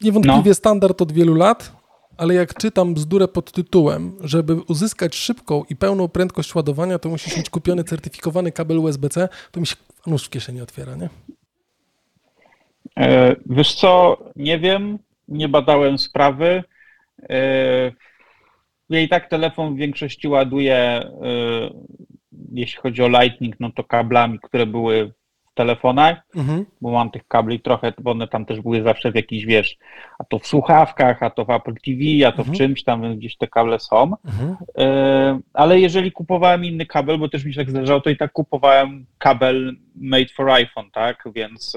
Niewątpliwie No. standard od wielu lat, ale jak czytam bzdurę pod tytułem, żeby uzyskać szybką i pełną prędkość ładowania, to musisz mieć kupiony certyfikowany kabel USB-C, to mi się nóż w kieszeni otwiera, nie? E, Wiesz co, nie wiem, nie badałem sprawy. E, Ja i tak telefon w większości ładuję, e, jeśli chodzi o Lightning, no to kablami, które były w telefonach, Mhm. bo mam tych kabli trochę, bo one tam też były zawsze w jakichś, wiesz, a to w słuchawkach, a to w Apple TV, a to Mhm. w czymś tam gdzieś te kable są. Mhm. E, Ale jeżeli kupowałem inny kabel, bo też mi się tak zdarzało, to i tak kupowałem kabel made for iPhone, tak? Więc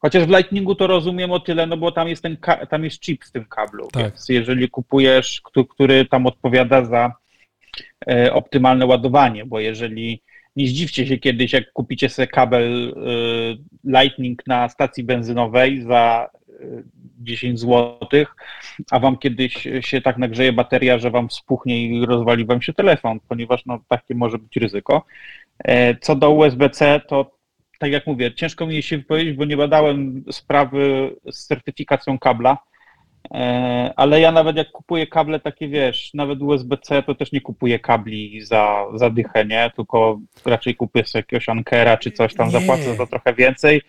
chociaż w Lightningu to rozumiem o tyle, no bo tam jest ten tam jest chip w tym kablu. Tak. Więc jeżeli kupujesz, któ- który tam odpowiada za e, optymalne ładowanie, bo jeżeli nie zdziwcie się kiedyś, jak kupicie sobie kabel e, Lightning na stacji benzynowej za e, 10 zł, a wam kiedyś się tak nagrzeje bateria, że wam spuchnie i rozwali wam się telefon, ponieważ no, takie może być ryzyko. E, Co do USB-C, to tak jak mówię, ciężko mi się wypowiedzieć, bo nie badałem sprawy z certyfikacją kabla, E, ale ja nawet jak kupuję kable takie, wiesz, nawet USB-C, to też nie kupuję kabli za, za dychę, nie? Tylko raczej kupuję sobie jakiegoś Ankera czy coś tam, Nie. zapłacę za trochę więcej.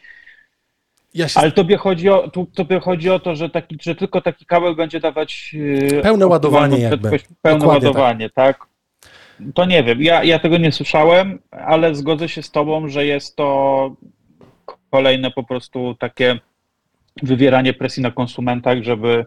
Ja się Ale tobie chodzi o, tu, tobie chodzi o to, że, taki, że tylko taki kabel będzie dawać e, Pełne ładowanie jakby. Pełne Dokładnie tak. ładowanie, tak? To nie wiem. Ja, ja tego nie słyszałem, ale zgodzę się z Tobą, że jest to kolejne po prostu takie wywieranie presji na konsumentach, żeby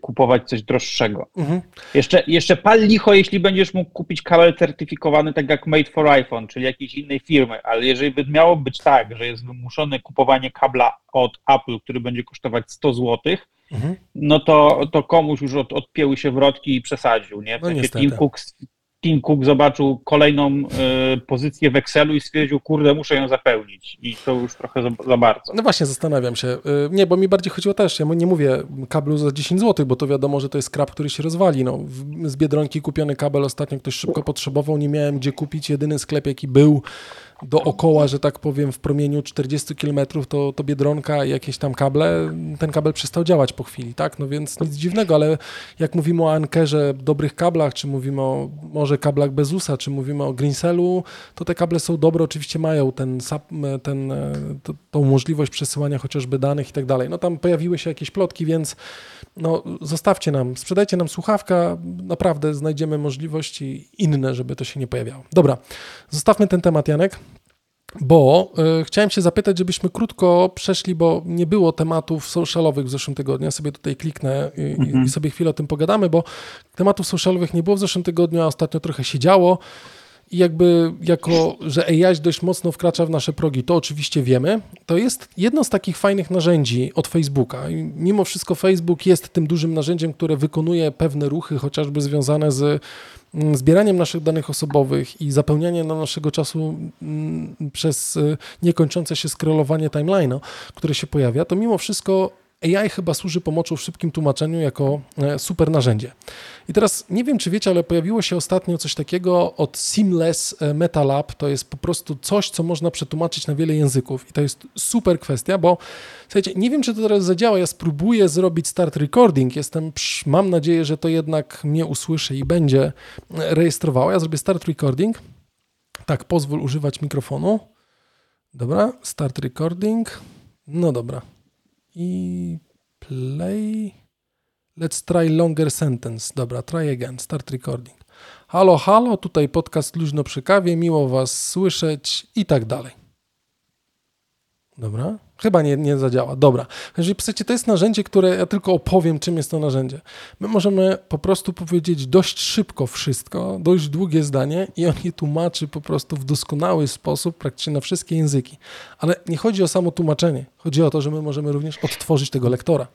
kupować coś droższego. Mhm. Jeszcze, jeszcze pal licho, jeśli będziesz mógł kupić kabel certyfikowany tak jak Made for iPhone, czyli jakiejś innej firmy, ale jeżeli by miało być tak, że jest wymuszone kupowanie kabla od Apple, który będzie kosztować 100 zł, mhm. no to, to komuś już od, odpięły się wrotki i przesadził, nie? W no Tim Cook Tim Cook zobaczył kolejną y, pozycję w Excelu i stwierdził, kurde, muszę ją zapełnić. I to już trochę za, za, bardzo. No właśnie, zastanawiam się. Y, nie, bo mi bardziej chodziło też, ja nie mówię kablu za 10 zł, bo to wiadomo, że to jest krab, który się rozwali. No, z Biedronki kupiony kabel ostatnio ktoś szybko potrzebował, nie miałem gdzie kupić. Jedyny sklep, jaki był dookoła, że tak powiem, w promieniu 40 km to, to Biedronka i jakieś tam kable, ten kabel przestał działać po chwili, tak? No więc nic dziwnego, ale jak mówimy o Ankerze, dobrych kablach, czy mówimy o może kablach Bezusa, czy mówimy o Greencellu, to te kable są dobre, oczywiście mają ten, ten, to, tą możliwość przesyłania chociażby danych i tak dalej. No tam pojawiły się jakieś plotki, więc no zostawcie nam, sprzedajcie nam słuchawka, naprawdę znajdziemy możliwości inne, żeby to się nie pojawiało. Dobra, zostawmy ten temat, Janek. Bo y, chciałem się zapytać, żebyśmy krótko przeszli, bo nie było tematów socialowych w zeszłym tygodniu. Ja sobie tutaj kliknę i, mhm. i sobie chwilę o tym pogadamy, bo tematów socialowych nie było w zeszłym tygodniu, a ostatnio trochę się działo. I jakby jako, że AI dość mocno wkracza w nasze progi, to oczywiście wiemy, to jest jedno z takich fajnych narzędzi od Facebooka. I mimo wszystko Facebook jest tym dużym narzędziem, które wykonuje pewne ruchy, chociażby związane z zbieraniem naszych danych osobowych i zapełnianiem naszego czasu mm, przez y, niekończące się scrollowanie timeline'a, które się pojawia, to mimo wszystko AI chyba służy pomocą w szybkim tłumaczeniu jako e, super narzędzie. I teraz nie wiem, czy wiecie, ale pojawiło się ostatnio coś takiego od Seamless e, MetaLab. To jest po prostu coś, co można przetłumaczyć na wiele języków. I to jest super kwestia, bo słuchajcie, nie wiem, czy to teraz zadziała. Ja spróbuję zrobić start recording. Jestem, mam nadzieję, że to jednak mnie usłyszy i będzie e, rejestrowało. Ja zrobię start recording. Tak, pozwól używać mikrofonu. Dobra, start recording. No dobra, i play. Let's try longer sentence. Dobra, try again. Start recording. Halo, halo, tutaj podcast Luźno przy kawie, miło Was słyszeć i tak dalej. Dobra. Chyba nie, nie zadziała. Dobra. Jeżeli chcecie, to jest narzędzie, które ja tylko opowiem, czym jest to narzędzie. My możemy po prostu powiedzieć dość szybko wszystko, dość długie zdanie i on je tłumaczy po prostu w doskonały sposób, praktycznie na wszystkie języki. Ale nie chodzi o samo tłumaczenie. Chodzi o to, że my możemy również odtworzyć tego lektora.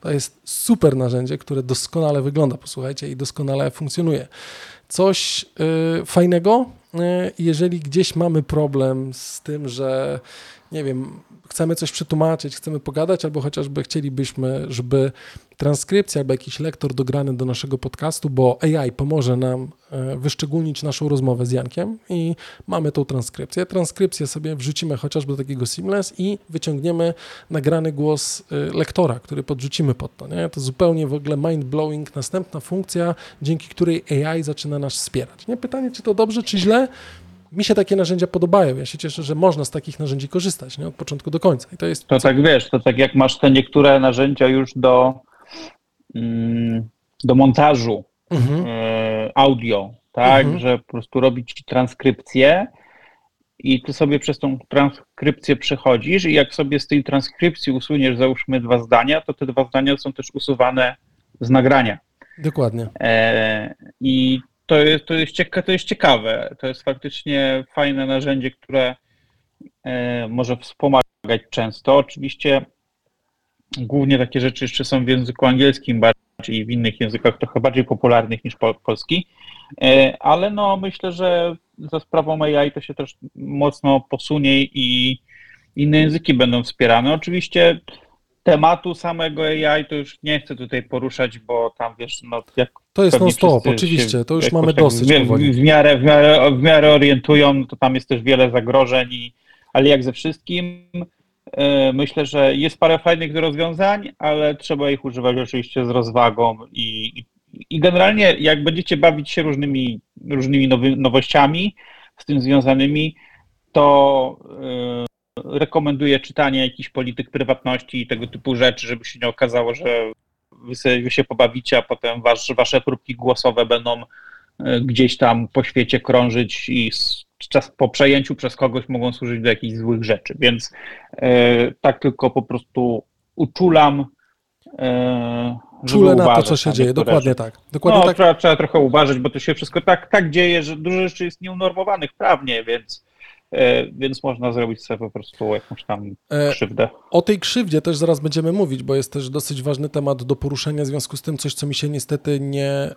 To jest super narzędzie, które doskonale wygląda, posłuchajcie, i doskonale funkcjonuje. Coś yy, fajnego, yy, jeżeli gdzieś mamy problem z tym, że nie wiem, chcemy coś przetłumaczyć, chcemy pogadać, albo chociażby chcielibyśmy, żeby transkrypcja albo jakiś lektor dograny do naszego podcastu, bo AI pomoże nam e, wyszczególnić naszą rozmowę z Jankiem i mamy tą transkrypcję. Transkrypcję sobie wrzucimy chociażby do takiego Seamless i wyciągniemy nagrany głos e, lektora, który podrzucimy pod to. Nie? To zupełnie w ogóle mind-blowing, następna funkcja, dzięki której AI zaczyna nas wspierać. Nie? Pytanie, czy to dobrze, czy źle? Mi się takie narzędzia podobają. Ja się cieszę, że można z takich narzędzi korzystać nie? od początku do końca. I to jest. To tak wiesz, to tak jak masz te niektóre narzędzia już do, mm, do montażu mhm. y, audio, tak, mhm. że po prostu robi ci transkrypcję i ty sobie przez tą transkrypcję przechodzisz i jak sobie z tej transkrypcji usuniesz załóżmy dwa zdania, to te dwa zdania są też usuwane z nagrania. Dokładnie. E, I to jest, to, jest cieka, to jest ciekawe. To jest faktycznie fajne narzędzie, które e, może wspomagać często. Oczywiście głównie takie rzeczy jeszcze są w języku angielskim bardziej i w innych językach trochę bardziej popularnych niż pol, polski, e, ale no myślę, że za sprawą AI to się też mocno posunie i inne języki będą wspierane. Oczywiście tematu samego AI to już nie chcę tutaj poruszać, bo tam wiesz, no jak to jest non-stop, oczywiście, to już mamy dosyć. W, w, miarę, w, miarę, w miarę orientują, to tam jest też wiele zagrożeń, i, ale jak ze wszystkim, e, myślę, że jest parę fajnych rozwiązań, ale trzeba ich używać oczywiście z rozwagą i, i generalnie jak będziecie bawić się różnymi, różnymi nowy, nowościami z tym związanymi, to rekomenduję czytanie jakichś polityk prywatności i tego typu rzeczy, żeby się nie okazało, że wy, sobie, wy się pobawicie, a potem wasz, wasze próbki głosowe będą gdzieś tam po świecie krążyć i czas po przejęciu przez kogoś mogą służyć do jakichś złych rzeczy. Więc tak tylko po prostu uczulam czule na to, co się dzieje. Dokładnie tak. Dokładnie no, tak. Trzeba, trzeba trochę uważać, bo to się wszystko tak, tak dzieje, że dużo rzeczy jest nieunormowanych prawnie, więc E, więc można zrobić sobie po prostu jakąś tam e, krzywdę. O tej krzywdzie też zaraz będziemy mówić, bo jest też dosyć ważny temat do poruszenia, w związku z tym coś, co mi się niestety nie, e,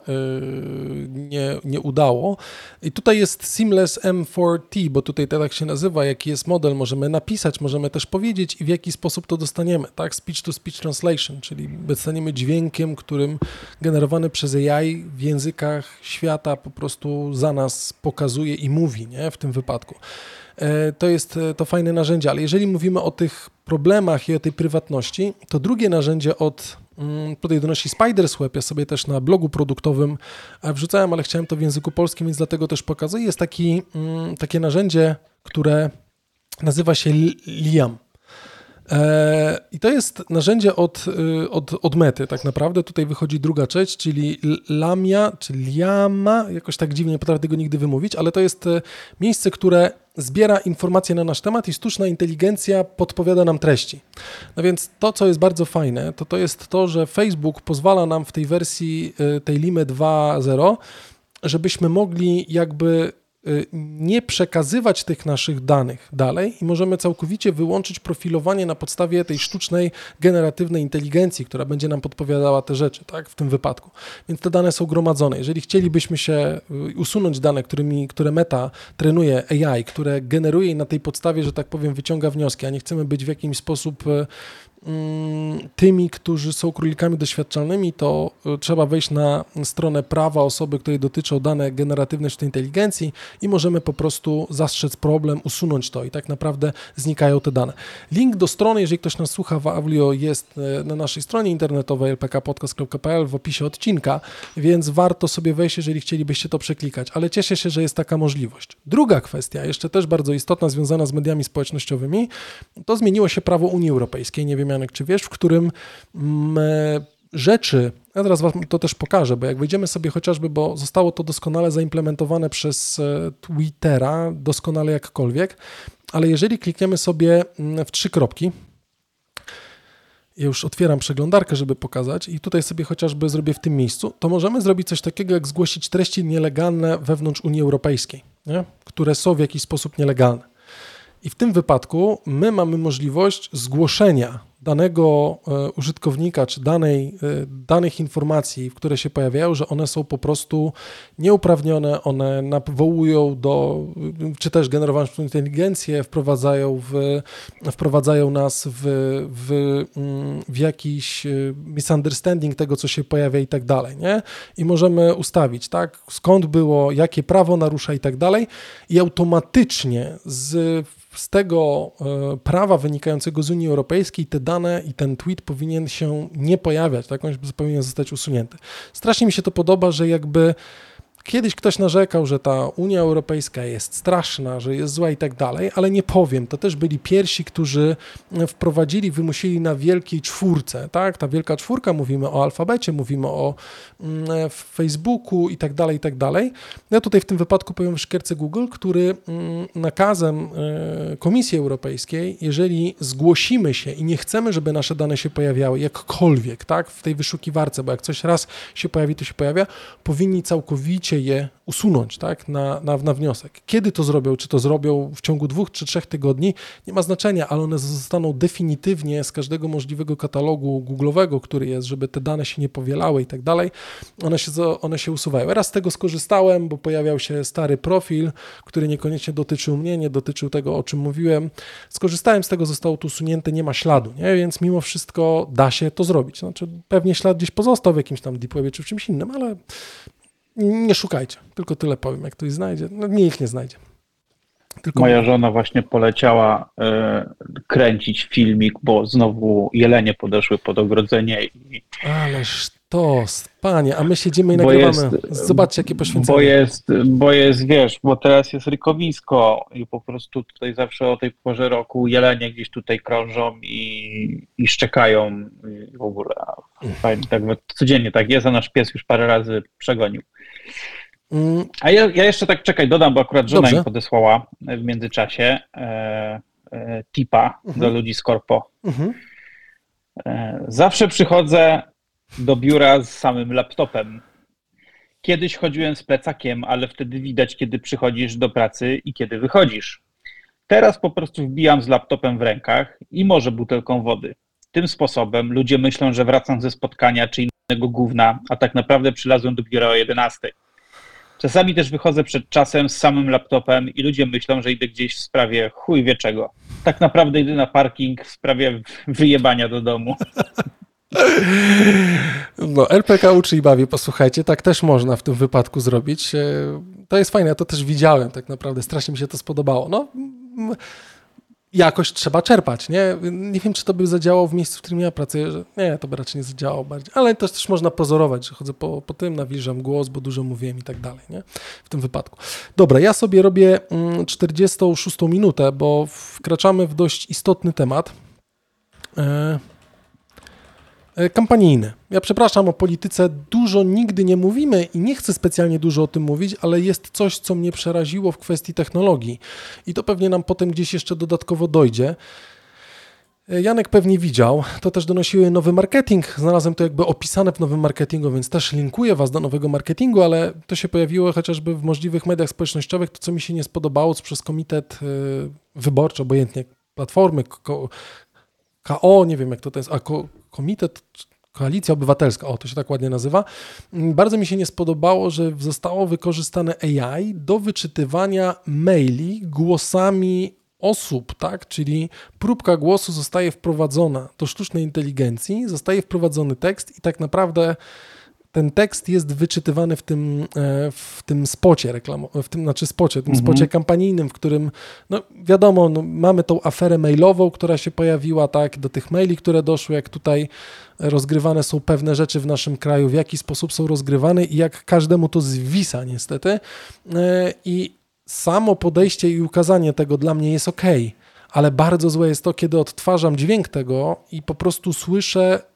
nie, nie udało. I tutaj jest Seamless M4T, bo tutaj tak się nazywa, jaki jest model, możemy napisać, możemy też powiedzieć i w jaki sposób to dostaniemy, tak? Speech to speech translation, czyli dostaniemy dźwiękiem, którym generowany przez AI w językach świata po prostu za nas pokazuje i mówi, nie? W tym wypadku. E, to jest e, to fajne narzędzie, ale jeżeli mówimy o tych problemach i o tej prywatności, to drugie narzędzie od mm, tutaj donosi Spiders Web, ja sobie też na blogu produktowym e, wrzucałem, ale chciałem to w języku polskim, więc dlatego też pokazuję. Jest taki, mm, takie narzędzie, które nazywa się Liam. I to jest narzędzie od, od, od mety, tak naprawdę. Tutaj wychodzi druga część, czyli Lamia, czy Liama, jakoś tak dziwnie, nie potrafię tego nigdy wymówić, ale to jest miejsce, które zbiera informacje na nasz temat i sztuczna inteligencja podpowiada nam treści. No więc to, co jest bardzo fajne, to to jest to, że Facebook pozwala nam w tej wersji y, tej Limy 2.0, żebyśmy mogli jakby Y, nie przekazywać tych naszych danych dalej i możemy całkowicie wyłączyć profilowanie na podstawie tej sztucznej, generatywnej inteligencji, która będzie nam podpowiadała te rzeczy, tak, w tym wypadku. Więc te dane są gromadzone. Jeżeli chcielibyśmy się y, usunąć dane, którymi, które Meta trenuje AI, które generuje i na tej podstawie, że tak powiem, wyciąga wnioski, a nie chcemy być w jakiś sposób y, tymi, którzy są królikami doświadczalnymi, to y, trzeba wejść na stronę prawa osoby, której dotyczą dane generatywne sztucznej inteligencji i możemy po prostu zastrzec problem, usunąć to i tak naprawdę znikają te dane. Link do strony, jeżeli ktoś nas słucha w Avlio, jest y, na naszej stronie internetowej lpkpodcast.pl w opisie odcinka, więc warto sobie wejść, jeżeli chcielibyście to przeklikać, ale cieszę się, że jest taka możliwość. Druga kwestia, jeszcze też bardzo istotna, związana z mediami społecznościowymi, to zmieniło się prawo Unii Europejskiej. Nie wiem, Janek, czy wiesz, w którym mm, e, rzeczy, ja teraz Wam to też pokażę, bo jak wejdziemy sobie chociażby, bo zostało to doskonale zaimplementowane przez e, Twittera, doskonale jakkolwiek, ale jeżeli klikniemy sobie mm, w trzy kropki, ja już otwieram przeglądarkę, żeby pokazać i tutaj sobie chociażby zrobię w tym miejscu, to możemy zrobić coś takiego, jak zgłosić treści nielegalne wewnątrz Unii Europejskiej, nie? które są w jakiś sposób nielegalne. I w tym wypadku my mamy możliwość zgłoszenia danego e, użytkownika czy danej, e, danych informacji, które się pojawiają, że one są po prostu nieuprawnione, one nawołują do, czy też generowaną inteligencję, wprowadzają, w, wprowadzają nas w, w, mm, w jakiś e, misunderstanding tego, co się pojawia i tak dalej, nie? I możemy ustawić, tak, skąd było, jakie prawo narusza i tak dalej i automatycznie z z tego e, prawa wynikającego z Unii Europejskiej te dane i ten tweet powinien się nie pojawiać, tak? On powinien zostać usunięty. Strasznie mi się to podoba, że jakby Kiedyś ktoś narzekał, że ta Unia Europejska jest straszna, że jest zła i tak dalej, ale nie powiem. To też byli pierwsi, którzy wprowadzili, wymusili na wielkiej czwórce. Tak? Ta wielka czwórka, mówimy o alfabecie, mówimy o mm, Facebooku i tak dalej, i tak dalej. Ja tutaj w tym wypadku powiem szkierce Google, który mm, nakazem e, Komisji Europejskiej, jeżeli zgłosimy się i nie chcemy, żeby nasze dane się pojawiały jakkolwiek tak? w tej wyszukiwarce, bo jak coś raz się pojawi, to się pojawia, powinni całkowicie je usunąć tak, na, na, na wniosek. Kiedy to zrobią, czy to zrobią w ciągu dwóch czy trzech tygodni, nie ma znaczenia, ale one zostaną definitywnie z każdego możliwego katalogu Google'owego, który jest, żeby te dane się nie powielały i tak dalej, one się, one się usuwają. Raz z tego skorzystałem, bo pojawiał się stary profil, który niekoniecznie dotyczył mnie, nie dotyczył tego, o czym mówiłem. Skorzystałem z tego, zostało to usunięte, nie ma śladu, nie? więc mimo wszystko da się to zrobić. Znaczy, pewnie ślad gdzieś pozostał w jakimś tam deep webie czy w czymś innym, ale nie szukajcie, tylko tyle powiem. Jak ktoś znajdzie, no nikt nie znajdzie. Tylko Moja żona właśnie poleciała y, kręcić filmik, bo znowu jelenie podeszły pod ogrodzenie. I... Ależ to, panie, a my siedzimy i bo nagrywamy. Jest, Zobaczcie, jakie poświęcenie. Bo jest, bo jest, wiesz, bo teraz jest rykowisko i po prostu tutaj zawsze o tej porze roku jelenie gdzieś tutaj krążą i, i szczekają i w ogóle. Fajnie, tak, codziennie tak jest, a nasz pies już parę razy przegonił. Mm. A ja, ja, jeszcze tak czekaj, dodam, bo akurat żona Dobrze. mi podesłała w międzyczasie e, e, tipa mhm. do ludzi z korpo. Mhm. E, zawsze przychodzę do biura z samym laptopem. Kiedyś chodziłem z plecakiem, ale wtedy widać, kiedy przychodzisz do pracy i kiedy wychodzisz. Teraz po prostu wbijam z laptopem w rękach i może butelką wody. Tym sposobem ludzie myślą, że wracam ze spotkania czy innego gówna, a tak naprawdę przylazłem do biura o 11. Czasami też wychodzę przed czasem z samym laptopem i ludzie myślą, że idę gdzieś w sprawie chuj wie czego. Tak naprawdę idę na parking w sprawie wyjebania do domu. No, LPK uczy i bawi, posłuchajcie, tak też można w tym wypadku zrobić. E, to jest fajne, ja to też widziałem tak naprawdę, strasznie mi się to spodobało. No, jakoś trzeba czerpać, nie? Nie wiem, czy to by zadziałało w miejscu, w którym ja pracuję, że nie, to by raczej nie zadziałało bardziej, ale to też można pozorować, że chodzę po, po tym, nawilżam głos, bo dużo mówiłem i tak dalej, nie? W tym wypadku. Dobra, ja sobie robię 46 mm, minutę, bo wkraczamy w dość istotny temat. E, kampanijny. Ja przepraszam o polityce, dużo nigdy nie mówimy i nie chcę specjalnie dużo o tym mówić, ale jest coś, co mnie przeraziło w kwestii technologii i to pewnie nam potem gdzieś jeszcze dodatkowo dojdzie. E, Janek pewnie widział, to też donosiły nowy marketing. Znalazłem to jakby opisane w nowym marketingu, więc też linkuję Was do nowego marketingu, ale to się pojawiło chociażby w możliwych mediach społecznościowych. To, co mi się nie spodobało, przez komitet e, wyborczy, obojętnie platformy, KO, nie wiem jak to jest, a komitet, koalicja obywatelska, o to się tak ładnie nazywa. Mm, bardzo mi się nie spodobało, że zostało wykorzystane AI do wyczytywania maili głosami osób, tak? Czyli próbka głosu zostaje wprowadzona do sztucznej inteligencji, zostaje wprowadzony tekst i tak naprawdę ten tekst jest wyczytywany w tym, e, w tym spocie reklamowym, w tym, znaczy spocie, tym mhm. spocie kampanijnym, w którym, no wiadomo, no, mamy tą aferę mailową, która się pojawiła, tak, do tych maili, które doszły, jak tutaj rozgrywane są pewne rzeczy w naszym kraju, w jaki sposób są rozgrywane i jak każdemu to zwisa niestety. E, I samo podejście i ukazanie tego dla mnie jest ok, ale bardzo złe jest to, kiedy odtwarzam dźwięk tego i po prostu słyszę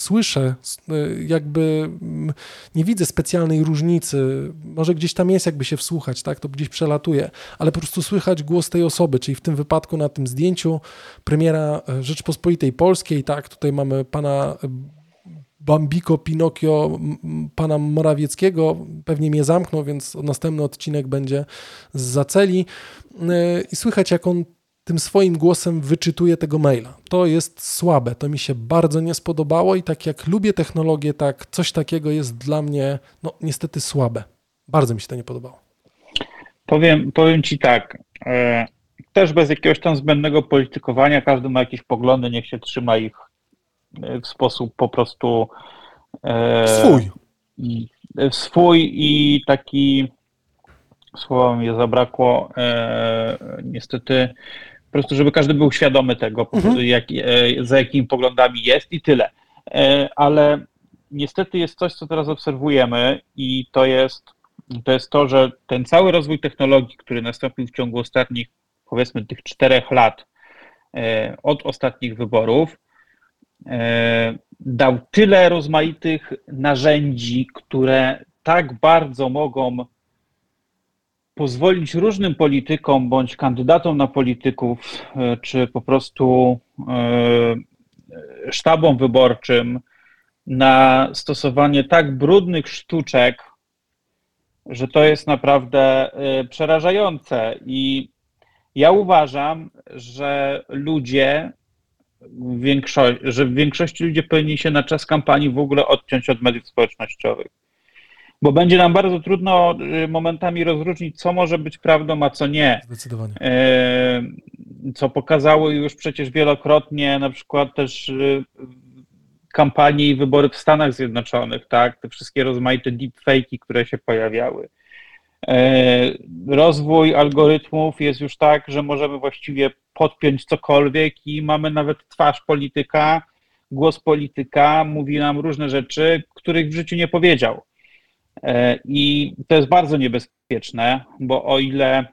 słyszę, y, jakby mm, nie widzę specjalnej różnicy. Może gdzieś tam jest, jakby się wsłuchać, tak? To gdzieś przelatuje, ale po prostu słychać głos tej osoby, czyli w tym wypadku na tym zdjęciu premiera e, Rzeczpospolitej Polskiej, tak? Tutaj mamy pana e, Bambiko Pinokio pana Morawieckiego. Pewnie mnie zamknął, więc następny odcinek będzie z zaceli. E, I słychać, jak on tym swoim głosem wyczytuje tego maila. To jest słabe, to mi się bardzo nie spodobało i tak jak lubię technologię, tak coś takiego jest dla mnie no niestety słabe. Bardzo mi się to nie podobało. Powiem, powiem Ci tak, e, też bez jakiegoś tam zbędnego politykowania, każdy ma jakieś poglądy, niech się trzyma ich e, w sposób po prostu e, swój. Swój i taki słowa mi zabrakło, e, niestety po prostu, żeby każdy był świadomy tego, mhm. jak, e, za jakimi poglądami jest i tyle. E, ale niestety jest coś, co teraz obserwujemy i to jest, to jest to, że ten cały rozwój technologii, który nastąpił w ciągu ostatnich, powiedzmy, tych czterech lat e, od ostatnich wyborów, dał tyle rozmaitych narzędzi, które tak bardzo mogą pozwolić różnym politykom bądź kandydatom na polityków, e, czy po prostu e, sztabom wyborczym na stosowanie tak brudnych sztuczek, że to jest naprawdę e, przerażające. I ja uważam, że ludzie, że w większości ludzie powinni się na czas kampanii w ogóle odciąć od mediów społecznościowych bo będzie nam bardzo trudno y, momentami rozróżnić, co może być prawdą, a co nie. Zdecydowanie. E, co pokazały już przecież wielokrotnie na przykład też y, kampanie i wybory w Stanach Zjednoczonych, tak? Te wszystkie rozmaite deepfake'i, które się pojawiały. E, rozwój algorytmów jest już tak, że możemy właściwie podpiąć cokolwiek i mamy nawet twarz polityka, głos polityka, mówi nam różne rzeczy, których w życiu nie powiedział. E, I to jest bardzo niebezpieczne, bo o ile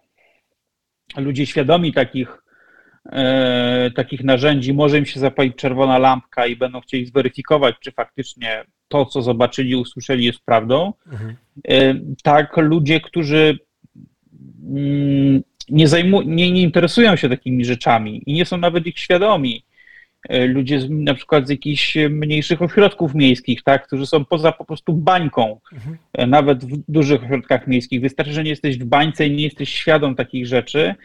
ludzie świadomi takich, e, takich narzędzi, może im się zapalić czerwona lampka i będą chcieli zweryfikować, czy faktycznie to, co zobaczyli, usłyszeli, jest prawdą, mhm. tak ludzie, którzy mm, nie, zajmu, nie, nie interesują się takimi rzeczami i nie są nawet ich świadomi, E, ludzie z, na przykład z jakichś mniejszych ośrodków miejskich, tak, którzy są poza po prostu bańką, mhm. E, nawet w dużych ośrodkach miejskich. Wystarczy, że nie jesteś w bańce i nie jesteś świadom takich rzeczy,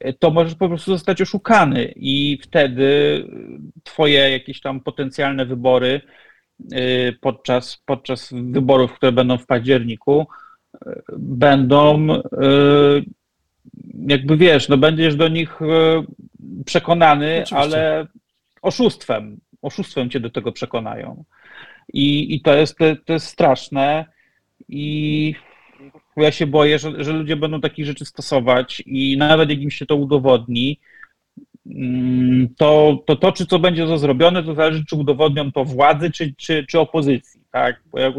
e, to możesz po prostu zostać oszukany i wtedy twoje jakieś tam potencjalne wybory podczas, podczas wyborów, które będą w październiku, będą jakby wiesz, no będziesz do nich przekonany, Oczywiście. ale oszustwem. Oszustwem cię do tego przekonają. I, i to, jest, to jest straszne. I ja się boję, że, że ludzie będą takich rzeczy stosować i nawet jak im się to udowodni, mm, to, to to, czy co będzie to zrobione, to zależy, czy udowodnią to władzy, czy, czy, czy opozycji. Tak? Bo jak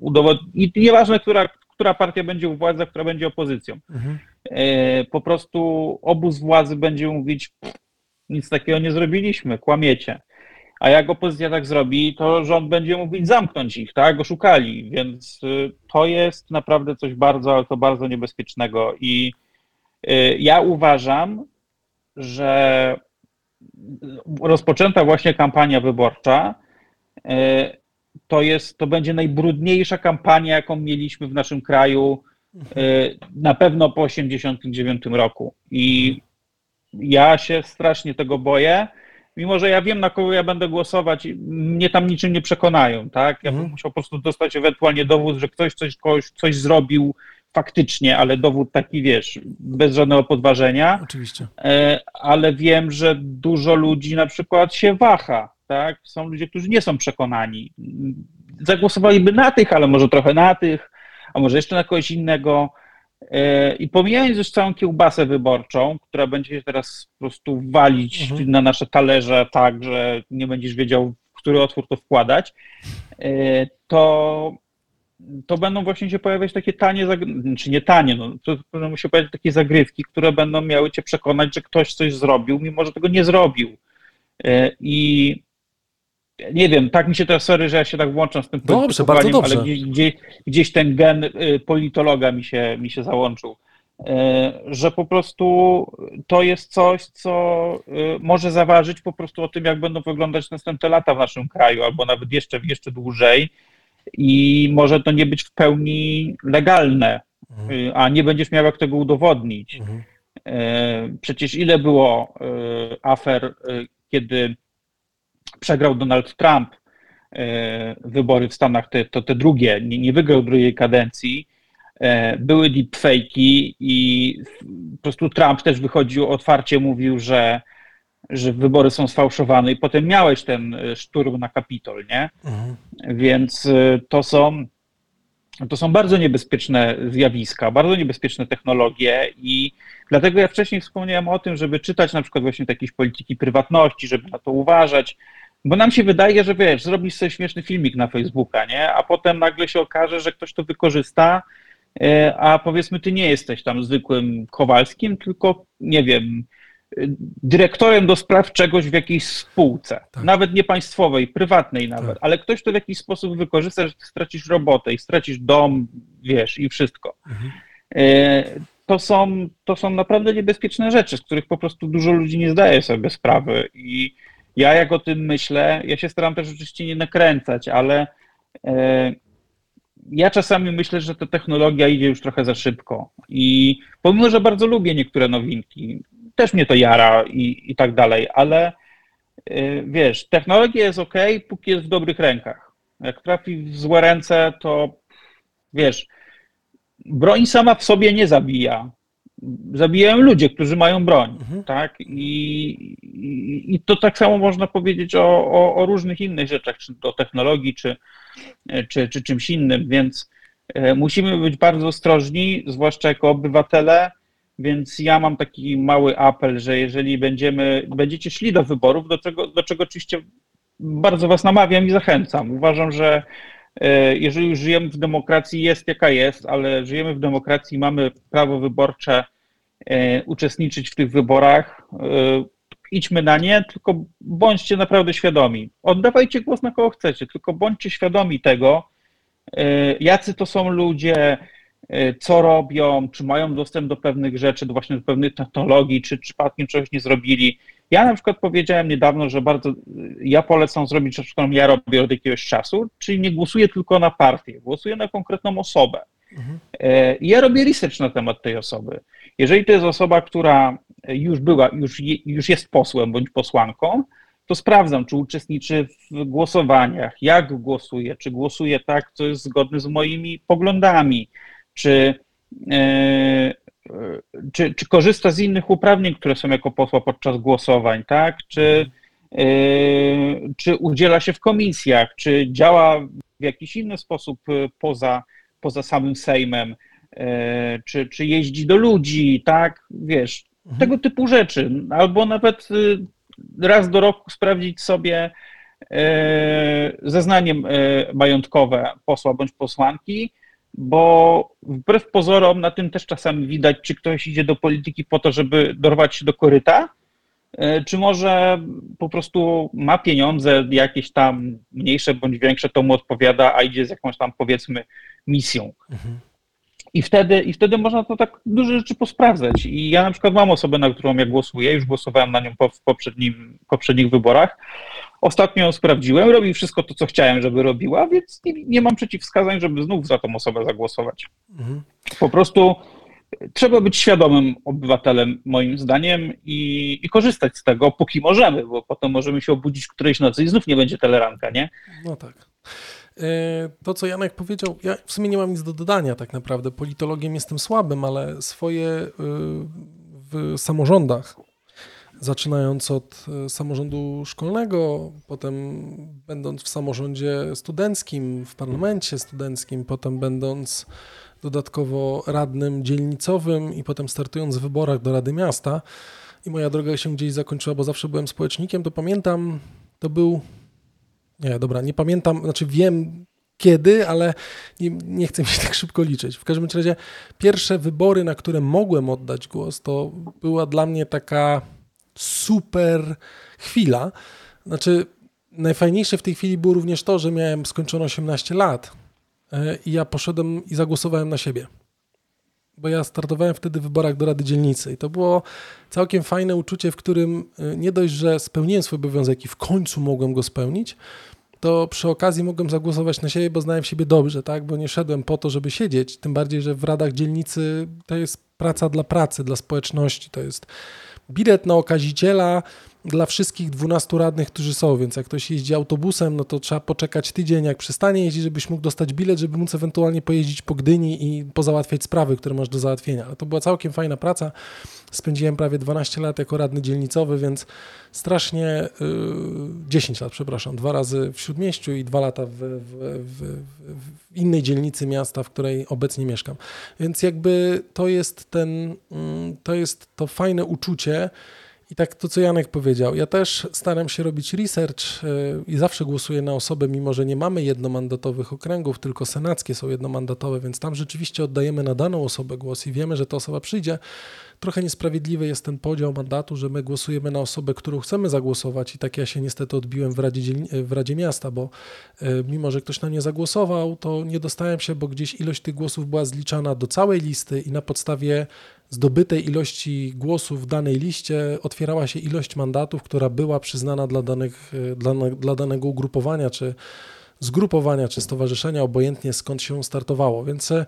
udowod... I nieważne, która, która partia będzie u władzy, a która będzie opozycją. Mhm. E, po prostu obóz władzy będzie mówić, nic takiego nie zrobiliśmy, kłamiecie. A jak opozycja tak zrobi, to rząd będzie mówić zamknąć ich, tak? Oszukali, więc y, to jest naprawdę coś bardzo, ale to bardzo niebezpiecznego. I y, ja uważam, że rozpoczęta właśnie kampania wyborcza y, to jest, to będzie najbrudniejsza kampania, jaką mieliśmy w naszym kraju na pewno po 1989 roku. I ja się strasznie tego boję, mimo że ja wiem, na kogo ja będę głosować, mnie tam niczym nie przekonają, tak? Ja bym mhm. musiał po prostu dostać ewentualnie dowód, że ktoś coś, kogoś, coś zrobił faktycznie, ale dowód taki, wiesz, bez żadnego podważenia. Oczywiście. E, ale wiem, że dużo ludzi na przykład się waha, tak? Są ludzie, którzy nie są przekonani. Zagłosowaliby na tych, ale może trochę na tych, a może jeszcze na kogoś innego. E, I pomijając już całą kiełbasę wyborczą, która będzie się teraz po prostu walić mhm. na nasze talerze tak, że nie będziesz wiedział, w który otwór to wkładać, e, to, to będą właśnie się pojawiać takie tanie, czy nie tanie, no, to będą się pojawiać takie zagrywki, które będą miały cię przekonać, że ktoś coś zrobił, mimo że tego nie zrobił. E, I nie wiem, tak mi się teraz, sorry, że ja się tak włączam z tym dobrze, bardzo dobrze. ale gdzieś, gdzieś ten gen y, politologa mi się, mi się załączył, y, że po prostu to jest coś, co y, może zaważyć po prostu o tym, jak będą wyglądać następne lata w naszym kraju, albo nawet jeszcze, jeszcze dłużej i może to nie być w pełni legalne, mhm. a nie będziesz miał jak tego udowodnić. Mhm. Przecież ile było afer, kiedy przegrał Donald Trump e, wybory w Stanach, te, to te drugie, nie, nie wygrał drugiej kadencji, e, były deepfake'i i po prostu Trump też wychodził otwarcie, mówił, że, że wybory są sfałszowane i potem miałeś ten e, szturm na Kapitol, nie? Mhm. Więc to są, to są bardzo niebezpieczne zjawiska, bardzo niebezpieczne technologie i dlatego ja wcześniej wspomniałem o tym, żeby czytać na przykład właśnie jakieś polityki prywatności, żeby na to uważać, bo nam się wydaje, że wiesz, zrobisz sobie śmieszny filmik na Facebooka, nie? A potem nagle się okaże, że ktoś to wykorzysta, e, a powiedzmy, ty nie jesteś tam zwykłym Kowalskim, tylko nie wiem, dyrektorem do spraw czegoś w jakiejś spółce, tak. nawet nie państwowej, prywatnej nawet, tak. ale ktoś to w jakiś sposób wykorzysta, że ty stracisz robotę i stracisz dom, wiesz, i wszystko. Mhm. E, to są, to są naprawdę niebezpieczne rzeczy, z których po prostu dużo ludzi nie zdaje sobie sprawy i ja jak o tym myślę, ja się staram też oczywiście nie nakręcać, ale e, ja czasami myślę, że ta technologia idzie już trochę za szybko. I pomimo, że bardzo lubię niektóre nowinki, też mnie to jara i, i tak dalej, ale e, wiesz, technologia jest ok, póki jest w dobrych rękach. Jak trafi w złe ręce, to wiesz, broń sama w sobie nie zabija zabijają ludzie, którzy mają broń, mhm. tak? I, i, I, to tak samo można powiedzieć o, o, o, różnych innych rzeczach, czy o technologii, czy, czy, czy czymś innym, więc e, musimy być bardzo ostrożni, zwłaszcza jako obywatele, więc ja mam taki mały apel, że jeżeli będziemy, będziecie szli do wyborów, do czego, do czego oczywiście bardzo was namawiam i zachęcam. Uważam, że e, jeżeli już żyjemy w demokracji, jest jaka jest, ale żyjemy w demokracji, mamy prawo wyborcze, uczestniczyć w tych wyborach. E, idźmy na nie, tylko bądźcie naprawdę świadomi. Oddawajcie głos na kogo chcecie, tylko bądźcie świadomi tego, jacy to są ludzie, co robią, czy mają dostęp do pewnych rzeczy, do właśnie do pewnych technologii, czy przypadkiem czegoś nie zrobili. Ja na przykład powiedziałem niedawno, że bardzo, ja polecam zrobić rzecz, którą ja robię od jakiegoś czasu, czyli nie głosuję tylko na partię, głosuję na konkretną osobę. Mhm. Ja robię research na temat tej osoby. Jeżeli to jest osoba, która już była, już, już jest posłem bądź posłanką, to sprawdzam, czy uczestniczy w głosowaniach, jak głosuje, czy głosuje tak, co jest zgodne z moimi poglądami, czy, e, czy, czy korzysta z innych uprawnień, które są jako posła podczas głosowań, tak? Czy, e, czy udziela się w komisjach, czy działa w jakiś inny sposób poza, poza samym Sejmem, e, czy, czy jeździ do ludzi, tak? Wiesz, mhm. tego typu rzeczy. Albo nawet raz do roku sprawdzić sobie zeznanie majątkowe posła bądź posłanki, bo wbrew pozorom na tym też czasami widać, czy ktoś idzie do polityki po to, żeby dorwać się do koryta, e, czy może po prostu ma pieniądze jakieś tam mniejsze bądź większe, to mu odpowiada, a idzie z jakąś tam powiedzmy misją. Mhm. I wtedy, I wtedy można to tak duże rzeczy posprawdzać. I ja na przykład mam osobę, na którą ja głosuję, już głosowałem na nią po, w poprzednim, poprzednich wyborach. Ostatnio ją sprawdziłem, robi wszystko to, co chciałem, żeby robiła, więc nie, nie mam przeciwwskazań, żeby znów za tą osobę zagłosować. Mhm. Po prostu trzeba być świadomym obywatelem, moim zdaniem, i, i, korzystać z tego, póki możemy, bo potem możemy się obudzić którejś nocy i znów nie będzie teleranka, nie? No tak. E, to, co Janek powiedział, ja w sumie nie mam nic do dodania tak naprawdę. Politologiem jestem słabym, ale swoje y, w samorządach, zaczynając od e, samorządu szkolnego, potem będąc w samorządzie studenckim, w parlamencie studenckim, potem będąc dodatkowo radnym dzielnicowym i potem startując w wyborach do Rady Miasta i moja droga się gdzieś zakończyła, bo zawsze byłem społecznikiem, to pamiętam, to był nie, dobra, nie pamiętam, znaczy wiem kiedy, ale nie, nie chcę mi się tak szybko liczyć. W każdym razie pierwsze wybory, na które mogłem oddać głos, to była dla mnie taka super chwila. Znaczy, najfajniejsze w tej chwili było również to, że miałem skończone 18 lat e, i ja poszedłem i zagłosowałem na siebie. Bo ja startowałem wtedy w wyborach do Rady Dzielnicy i to było całkiem fajne uczucie, w którym e, nie dość, że spełniłem swój obowiązek i w końcu mogłem go spełnić, to przy okazji mogłem zagłosować na siebie, bo znałem siebie dobrze, tak? Bo nie szedłem po to, żeby siedzieć. Tym bardziej, że w radach dzielnicy to jest praca dla pracy, dla społeczności. To jest bilet na okaziciela dla wszystkich 12 radnych, którzy są, więc jak ktoś jeździ autobusem, no to trzeba poczekać tydzień, jak przestanie jeździć, żebyś mógł dostać bilet, żeby móc ewentualnie pojeździć po Gdyni i pozałatwiać sprawy, które masz do załatwienia. Ale to była całkiem fajna praca. Spędziłem prawie 12 lat jako radny dzielnicowy, więc strasznie, yy, 10 lat, przepraszam, dwa razy w Śródmieściu i dwa lata w, w, w, w innej dzielnicy miasta, w której obecnie mieszkam. Więc jakby to jest ten, yy, to jest to fajne uczucie, i tak to, co Janek powiedział, ja też staram się robić research y, i zawsze głosuję na osobę, mimo że nie mamy jednomandatowych okręgów, tylko senackie są jednomandatowe, więc tam rzeczywiście oddajemy na daną osobę głos i wiemy, że ta osoba przyjdzie. Trochę niesprawiedliwy jest ten podział mandatu, że my głosujemy na osobę, którą chcemy zagłosować i tak ja się niestety odbiłem w Radzie, w Radzie Miasta, bo y, mimo, że ktoś na nie zagłosował, to nie dostałem się, bo gdzieś ilość tych głosów była zliczana do całej listy i na podstawie zdobytej ilości głosów w danej liście otwierała się ilość mandatów, która była przyznana dla, danych, e, dla, dla danego ugrupowania, czy zgrupowania, czy stowarzyszenia, obojętnie skąd się startowało. Więc e,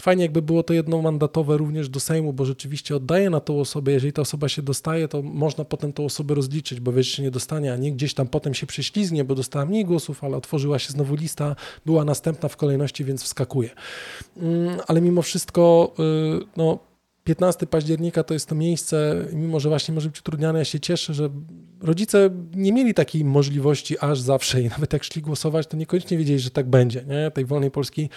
fajnie jakby było to jednomandatowe również do Sejmu, bo rzeczywiście oddaje na tą osobę, jeżeli ta osoba się dostaje, to można potem tą osobę rozliczyć, bo wiesz, że nie dostanie, a nie gdzieś tam potem się prześlizgnie, bo dostała mniej głosów, ale otworzyła się znowu lista, była następna w kolejności, więc wskakuje. Mm, ale mimo wszystko, y, no 15 października to jest to miejsce, mimo że właśnie może być utrudniane, ja się cieszę, że rodzice nie mieli takiej możliwości aż zawsze i nawet jak szli głosować, to niekoniecznie wiedzieli, że tak będzie. Nie? Tej wolnej Polski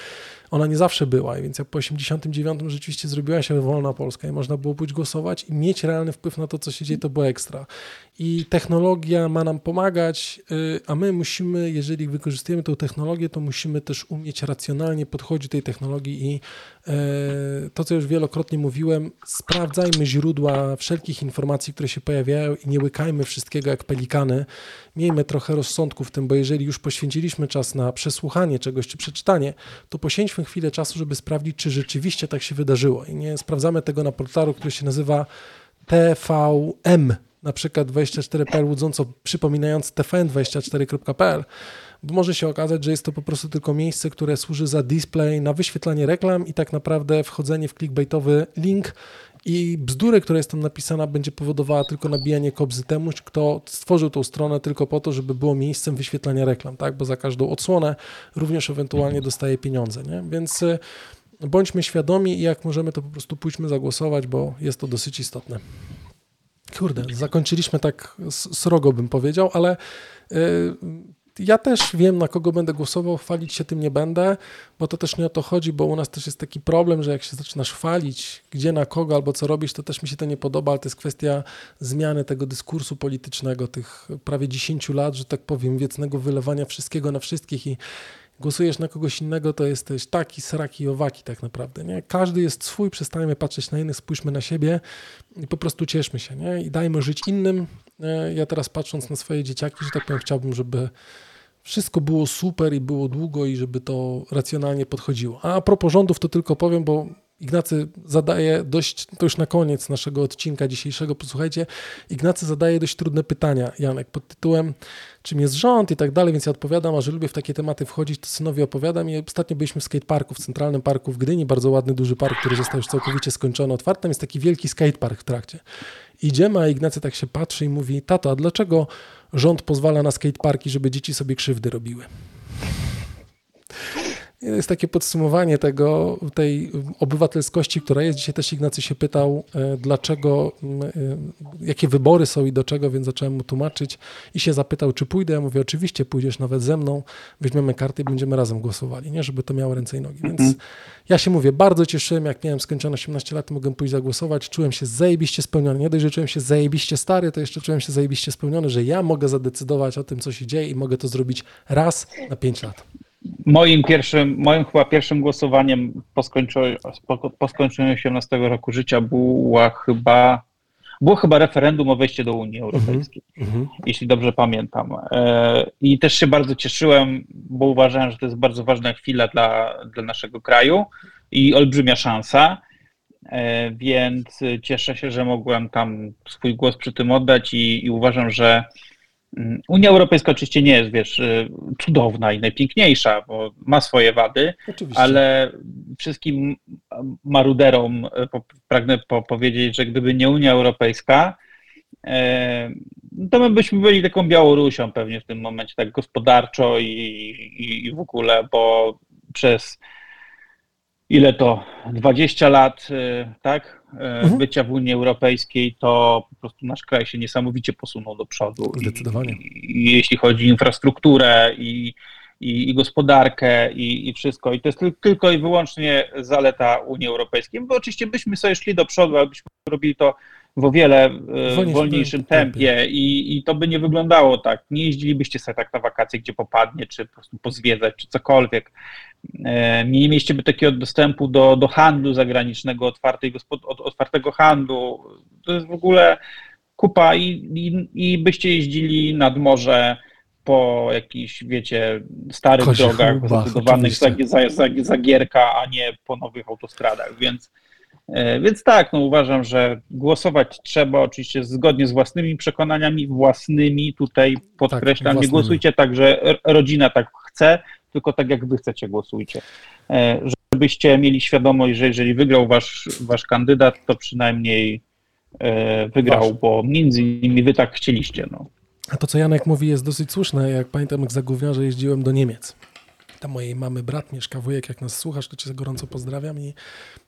ona nie zawsze była, więc jak po 89 rzeczywiście zrobiła się wolna Polska i można było pójść głosować i mieć realny wpływ na to, co się dzieje, to było ekstra. I technologia ma nam pomagać, y, a my musimy, jeżeli wykorzystujemy tę technologię, to musimy też umieć racjonalnie podchodzić do tej technologii i y, to, co już wielokrotnie mówiłem, sprawdzajmy źródła wszelkich informacji, które się pojawiają i nie łykajmy wszystkiego jak pelikany. Miejmy trochę rozsądku w tym, bo jeżeli już poświęciliśmy czas na przesłuchanie czegoś czy przeczytanie, to poświęćmy chwilę czasu, żeby sprawdzić, czy rzeczywiście tak się wydarzyło. I nie sprawdzamy tego na portalu, który się nazywa TVM, na przykład 24.pl łudząco przypominając tvn24.pl, bo może się okazać, że jest to po prostu tylko miejsce, które służy za display na wyświetlanie reklam i tak naprawdę wchodzenie w clickbaitowy link i bzdurę, która jest tam napisana, będzie powodowała tylko nabijanie kobzy temu, kto stworzył tą stronę tylko po to, żeby było miejscem wyświetlania reklam, tak? Bo za każdą odsłonę również ewentualnie dostaje pieniądze, nie? Więc y, bądźmy świadomi i jak możemy, to po prostu pójdźmy zagłosować, bo jest to dosyć istotne. Kurde, zakończyliśmy tak srogo, bym powiedział, ale y, ja też wiem, na kogo będę głosował, chwalić się tym nie będę, bo to też nie o to chodzi, bo u nas też jest taki problem, że jak się zaczynasz chwalić, gdzie na kogo albo co robisz, to też mi się to nie podoba, ale to jest kwestia zmiany tego dyskursu politycznego, tych prawie 10 lat, że tak powiem, wiecnego wylewania wszystkiego na wszystkich i głosujesz na kogoś innego, to jesteś taki, sraki, owaki tak naprawdę. Nie? Każdy jest swój, przestajemy patrzeć na innych, spójrzmy na siebie i po prostu cieszmy się nie? i dajmy żyć innym. E, ja teraz patrząc na swoje dzieciaki, że tak powiem, chciałbym, żeby wszystko było super i było długo i żeby to racjonalnie podchodziło. A, a propos rządów to tylko powiem, bo Ignacy zadaje dość, to już na koniec naszego odcinka dzisiejszego, posłuchajcie, Ignacy zadaje dość trudne pytania, Janek, pod tytułem czym jest rząd i tak dalej, więc ja odpowiadam, a że lubię w takie tematy wchodzić, to synowi opowiadam i ostatnio byliśmy w skateparku, w Centralnym Parku w Gdyni, bardzo ładny, duży park, który został już całkowicie skończony, otwarty, jest taki wielki skatepark w trakcie. Idziemy, a Ignacy tak się patrzy i mówi, tato, a dlaczego rząd pozwala na skateparki, żeby dzieci sobie krzywdy robiły? Jest takie podsumowanie tego, tej obywatelskości, która jest. Dzisiaj też Ignacy się pytał, e, dlaczego, e, jakie wybory są i do czego, więc zacząłem mu tłumaczyć i się zapytał, czy pójdę. Ja mówię, oczywiście pójdziesz nawet ze mną, weźmiemy karty i będziemy razem głosowali, nie? żeby to miało ręce i nogi. Więc ja się mówię, bardzo cieszyłem, jak miałem skończone 18 lat, mogłem pójść zagłosować, czułem się zajebiście spełniony. Nie dość, że czułem się zajebiście stary, to jeszcze czułem się zajebiście spełniony, że ja mogę zadecydować o tym, co się dzieje i mogę to zrobić raz na 5 lat. Moim pierwszym, moim chyba pierwszym głosowaniem po skończeniu, po skończeniu 18 roku życia była chyba, było chyba referendum o wejście do Unii Europejskiej, mm -hmm. jeśli dobrze pamiętam. E, I też się bardzo cieszyłem, bo uważałem, że to jest bardzo ważna chwila dla, dla naszego kraju i olbrzymia szansa. E, więc cieszę się, że mogłem tam swój głos przy tym oddać i, i uważam, że Unia Europejska oczywiście nie jest, wiesz, y, cudowna i najpiękniejsza, bo ma swoje wady, oczywiście. ale wszystkim maruderom y, pragnę powiedzieć, że gdyby nie Unia Europejska, y, to my byśmy byli taką Białorusią pewnie w tym momencie, tak gospodarczo i, i, i w ogóle, bo przez ile to 20 lat, tak? E, mhm. bycia w Unii Europejskiej, to po prostu nasz kraj się niesamowicie posunął do przodu. Zdecydowanie. I, i jeśli chodzi o infrastrukturę i, i, i gospodarkę i, i, wszystko. I to jest tylko i wyłącznie zaleta Unii Europejskiej, bo oczywiście byśmy sobie szli do przodu, ale byśmy robili to w o wiele e, wolniejszym tempie i, i to by nie wyglądało tak. Nie jeździlibyście sobie tak na wakacje, gdzie popadnie, czy po prostu pozwiedzać, czy cokolwiek. E, nie mieliście by takiego dostępu do, do handlu zagranicznego, otwartej, otwartego handlu. To jest w ogóle kupa i, i, i byście jeździli nad morze po jakichś, wiecie, starych Kozie drogach zbudowanych za, za, za, za gierka, a nie po nowych autostradach, więc więc tak, no uważam, że głosować trzeba oczywiście zgodnie z własnymi przekonaniami, własnymi, tutaj podkreślam, tak, nie głosujcie tak, że rodzina tak chce, tylko tak jak wy chcecie głosujcie. E, żebyście mieli świadomość, że jeżeli wygrał wasz, wasz kandydat, to przynajmniej e, wygrał, Wasz. bo między innymi wy tak chcieliście. No. A to, co Janek mówi, jest dosyć słuszne. Jak pamiętam, jak za gówniarze jeździłem do Niemiec tam mojej mamy brat mieszka, wujek, jak nas słuchasz, to cię gorąco pozdrawiam i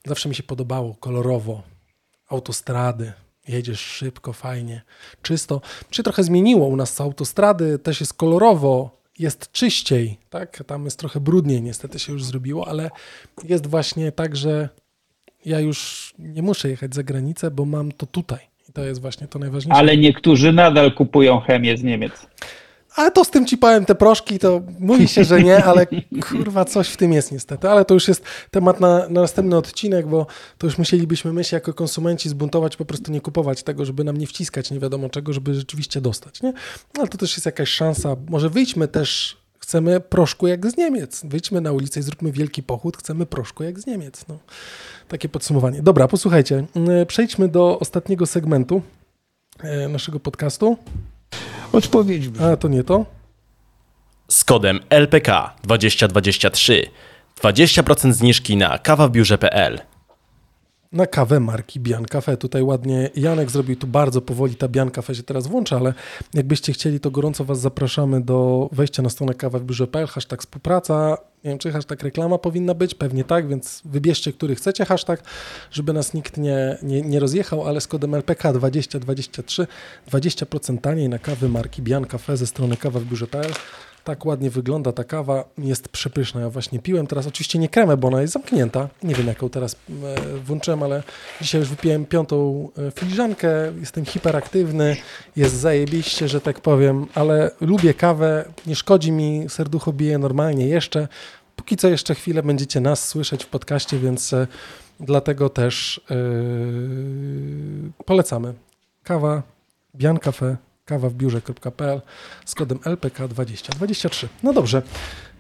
zawsze mi się podobało kolorowo, autostrady, Jedziesz szybko, fajnie, czysto. Się trochę zmieniło u nas autostrady, też jest kolorowo, jest czyściej, tak? Tam jest trochę brudniej, niestety się już zrobiło, ale jest właśnie tak, że ja już nie muszę jechać za granicę, bo mam to tutaj. I to jest właśnie to najważniejsze. Ale niektórzy nadal kupują chemię z Niemiec. Ale to z tym ci powiem te proszki, to mówi się, że nie, ale kurwa coś w tym jest niestety. Ale to już jest temat na, na następny odcinek, bo to już musielibyśmy my się jako konsumenci zbuntować, po prostu nie kupować tego, żeby nam nie wciskać nie wiadomo czego, żeby rzeczywiście dostać. Nie? Ale to też jest jakaś szansa. Może wyjdźmy też, chcemy proszku jak z Niemiec. Wyjdźmy na ulicę i zróbmy wielki pochód, chcemy proszku jak z Niemiec. No. Takie podsumowanie. Dobra, posłuchajcie, przejdźmy do ostatniego segmentu e, naszego podcastu. Odpowiedź brzmi. A to nie to? Z kodem LPK 2023 20% zniżki na kawabiurze.pl na kawę marki Bian Cafe. Tutaj ładnie Janek zrobił tu bardzo powoli, ta Bian Cafe się teraz włącza, ale jakbyście chcieli, to gorąco Was zapraszamy do wejścia na stronę kawa w biurze.pl, hashtag współpraca. Nie wiem, czy hashtag reklama powinna być, pewnie tak, więc wybierzcie, który chcecie hashtag, żeby nas nikt nie, nie, nie rozjechał, ale z kodem LPK 2023 20% taniej na kawy marki Bian Cafe ze strony kawa w biurze.pl. Tak ładnie wygląda ta kawa, jest przepyszna. Ja właśnie piłem teraz, oczywiście nie kremę, bo ona jest zamknięta. Nie wiem, jaką teraz e, włączyłem, ale dzisiaj już wypiłem piątą e, filiżankę. Jestem hiperaktywny, jest zajebiście, że tak powiem, ale lubię kawę, nie szkodzi mi, serducho bije normalnie jeszcze. Póki co jeszcze chwilę będziecie nas słyszeć w podcaście, więc e, dlatego też yy, polecamy. Kawa, Bian Cafe, kawa w biurze.pl z kodem LPK2023. No dobrze,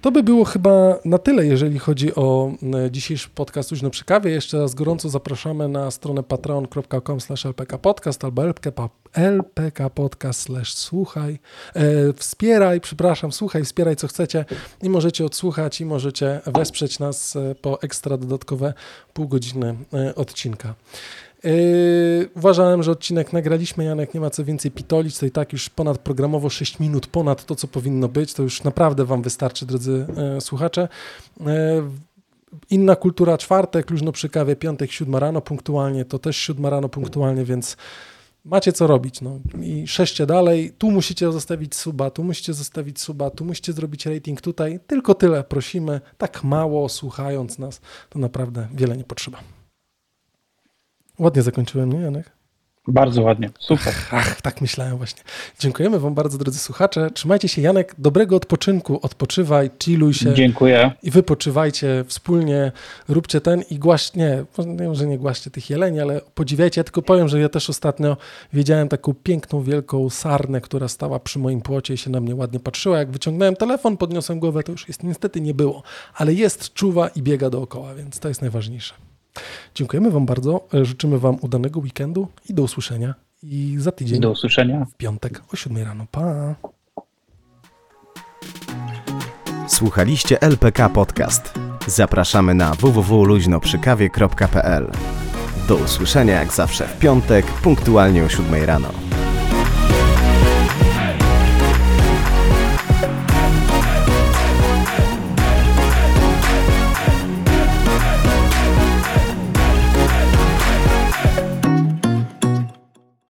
to by było chyba na tyle, jeżeli chodzi o dzisiejszy podcast Luźno przy kawie. Jeszcze raz gorąco zapraszamy na stronę patreon.com lpkpodcast albo lpkpodcast słuchaj, e, wspieraj, przepraszam, słuchaj, wspieraj co chcecie i możecie odsłuchać i możecie wesprzeć nas e, po ekstra dodatkowe pół godziny e, odcinka. Yy, uważałem, że odcinek nagraliśmy, Janek, nie ma co więcej pitolić, to i tak już ponad programowo 6 minut, ponad to, co powinno być, to już naprawdę Wam wystarczy, drodzy yy, słuchacze. Yy, inna kultura czwartek, luźno przy kawie, piątek, siódma rano punktualnie, to też siódma rano punktualnie, więc macie co robić. No. I szeście dalej, tu musicie zostawić suba, tu musicie zostawić suba, tu musicie zrobić rating tutaj, tylko tyle prosimy, tak mało słuchając nas, to naprawdę wiele nie potrzeba. Ładnie zakończyłem, nie Janek? Bardzo ładnie, super. Ach, tak myślałem właśnie. Dziękujemy Wam bardzo, drodzy słuchacze. Trzymajcie się, Janek, dobrego odpoczynku, odpoczywaj, chilluj się. Dziękuję. I wypoczywajcie wspólnie, róbcie ten i głaśnie, nie wiem, że nie głaście tych jeleni, ale podziwiajcie. Ja tylko powiem, że ja też ostatnio wiedziałem taką piękną, wielką sarnę, która stała przy moim płocie i się na mnie ładnie patrzyła. Jak wyciągnąłem telefon, podniosłem głowę, to już jest niestety nie było, ale jest, czuwa i biega dookoła, więc to jest najważniejsze. Dziękujemy Wam bardzo. Życzymy Wam udanego weekendu i do usłyszenia. I za tydzień. Do usłyszenia. W piątek o 7 rano. Pa. Słuchaliście LPK Podcast. Zapraszamy na www.luźnoprzykawie.pl. Do usłyszenia jak zawsze w piątek, punktualnie o 7 rano.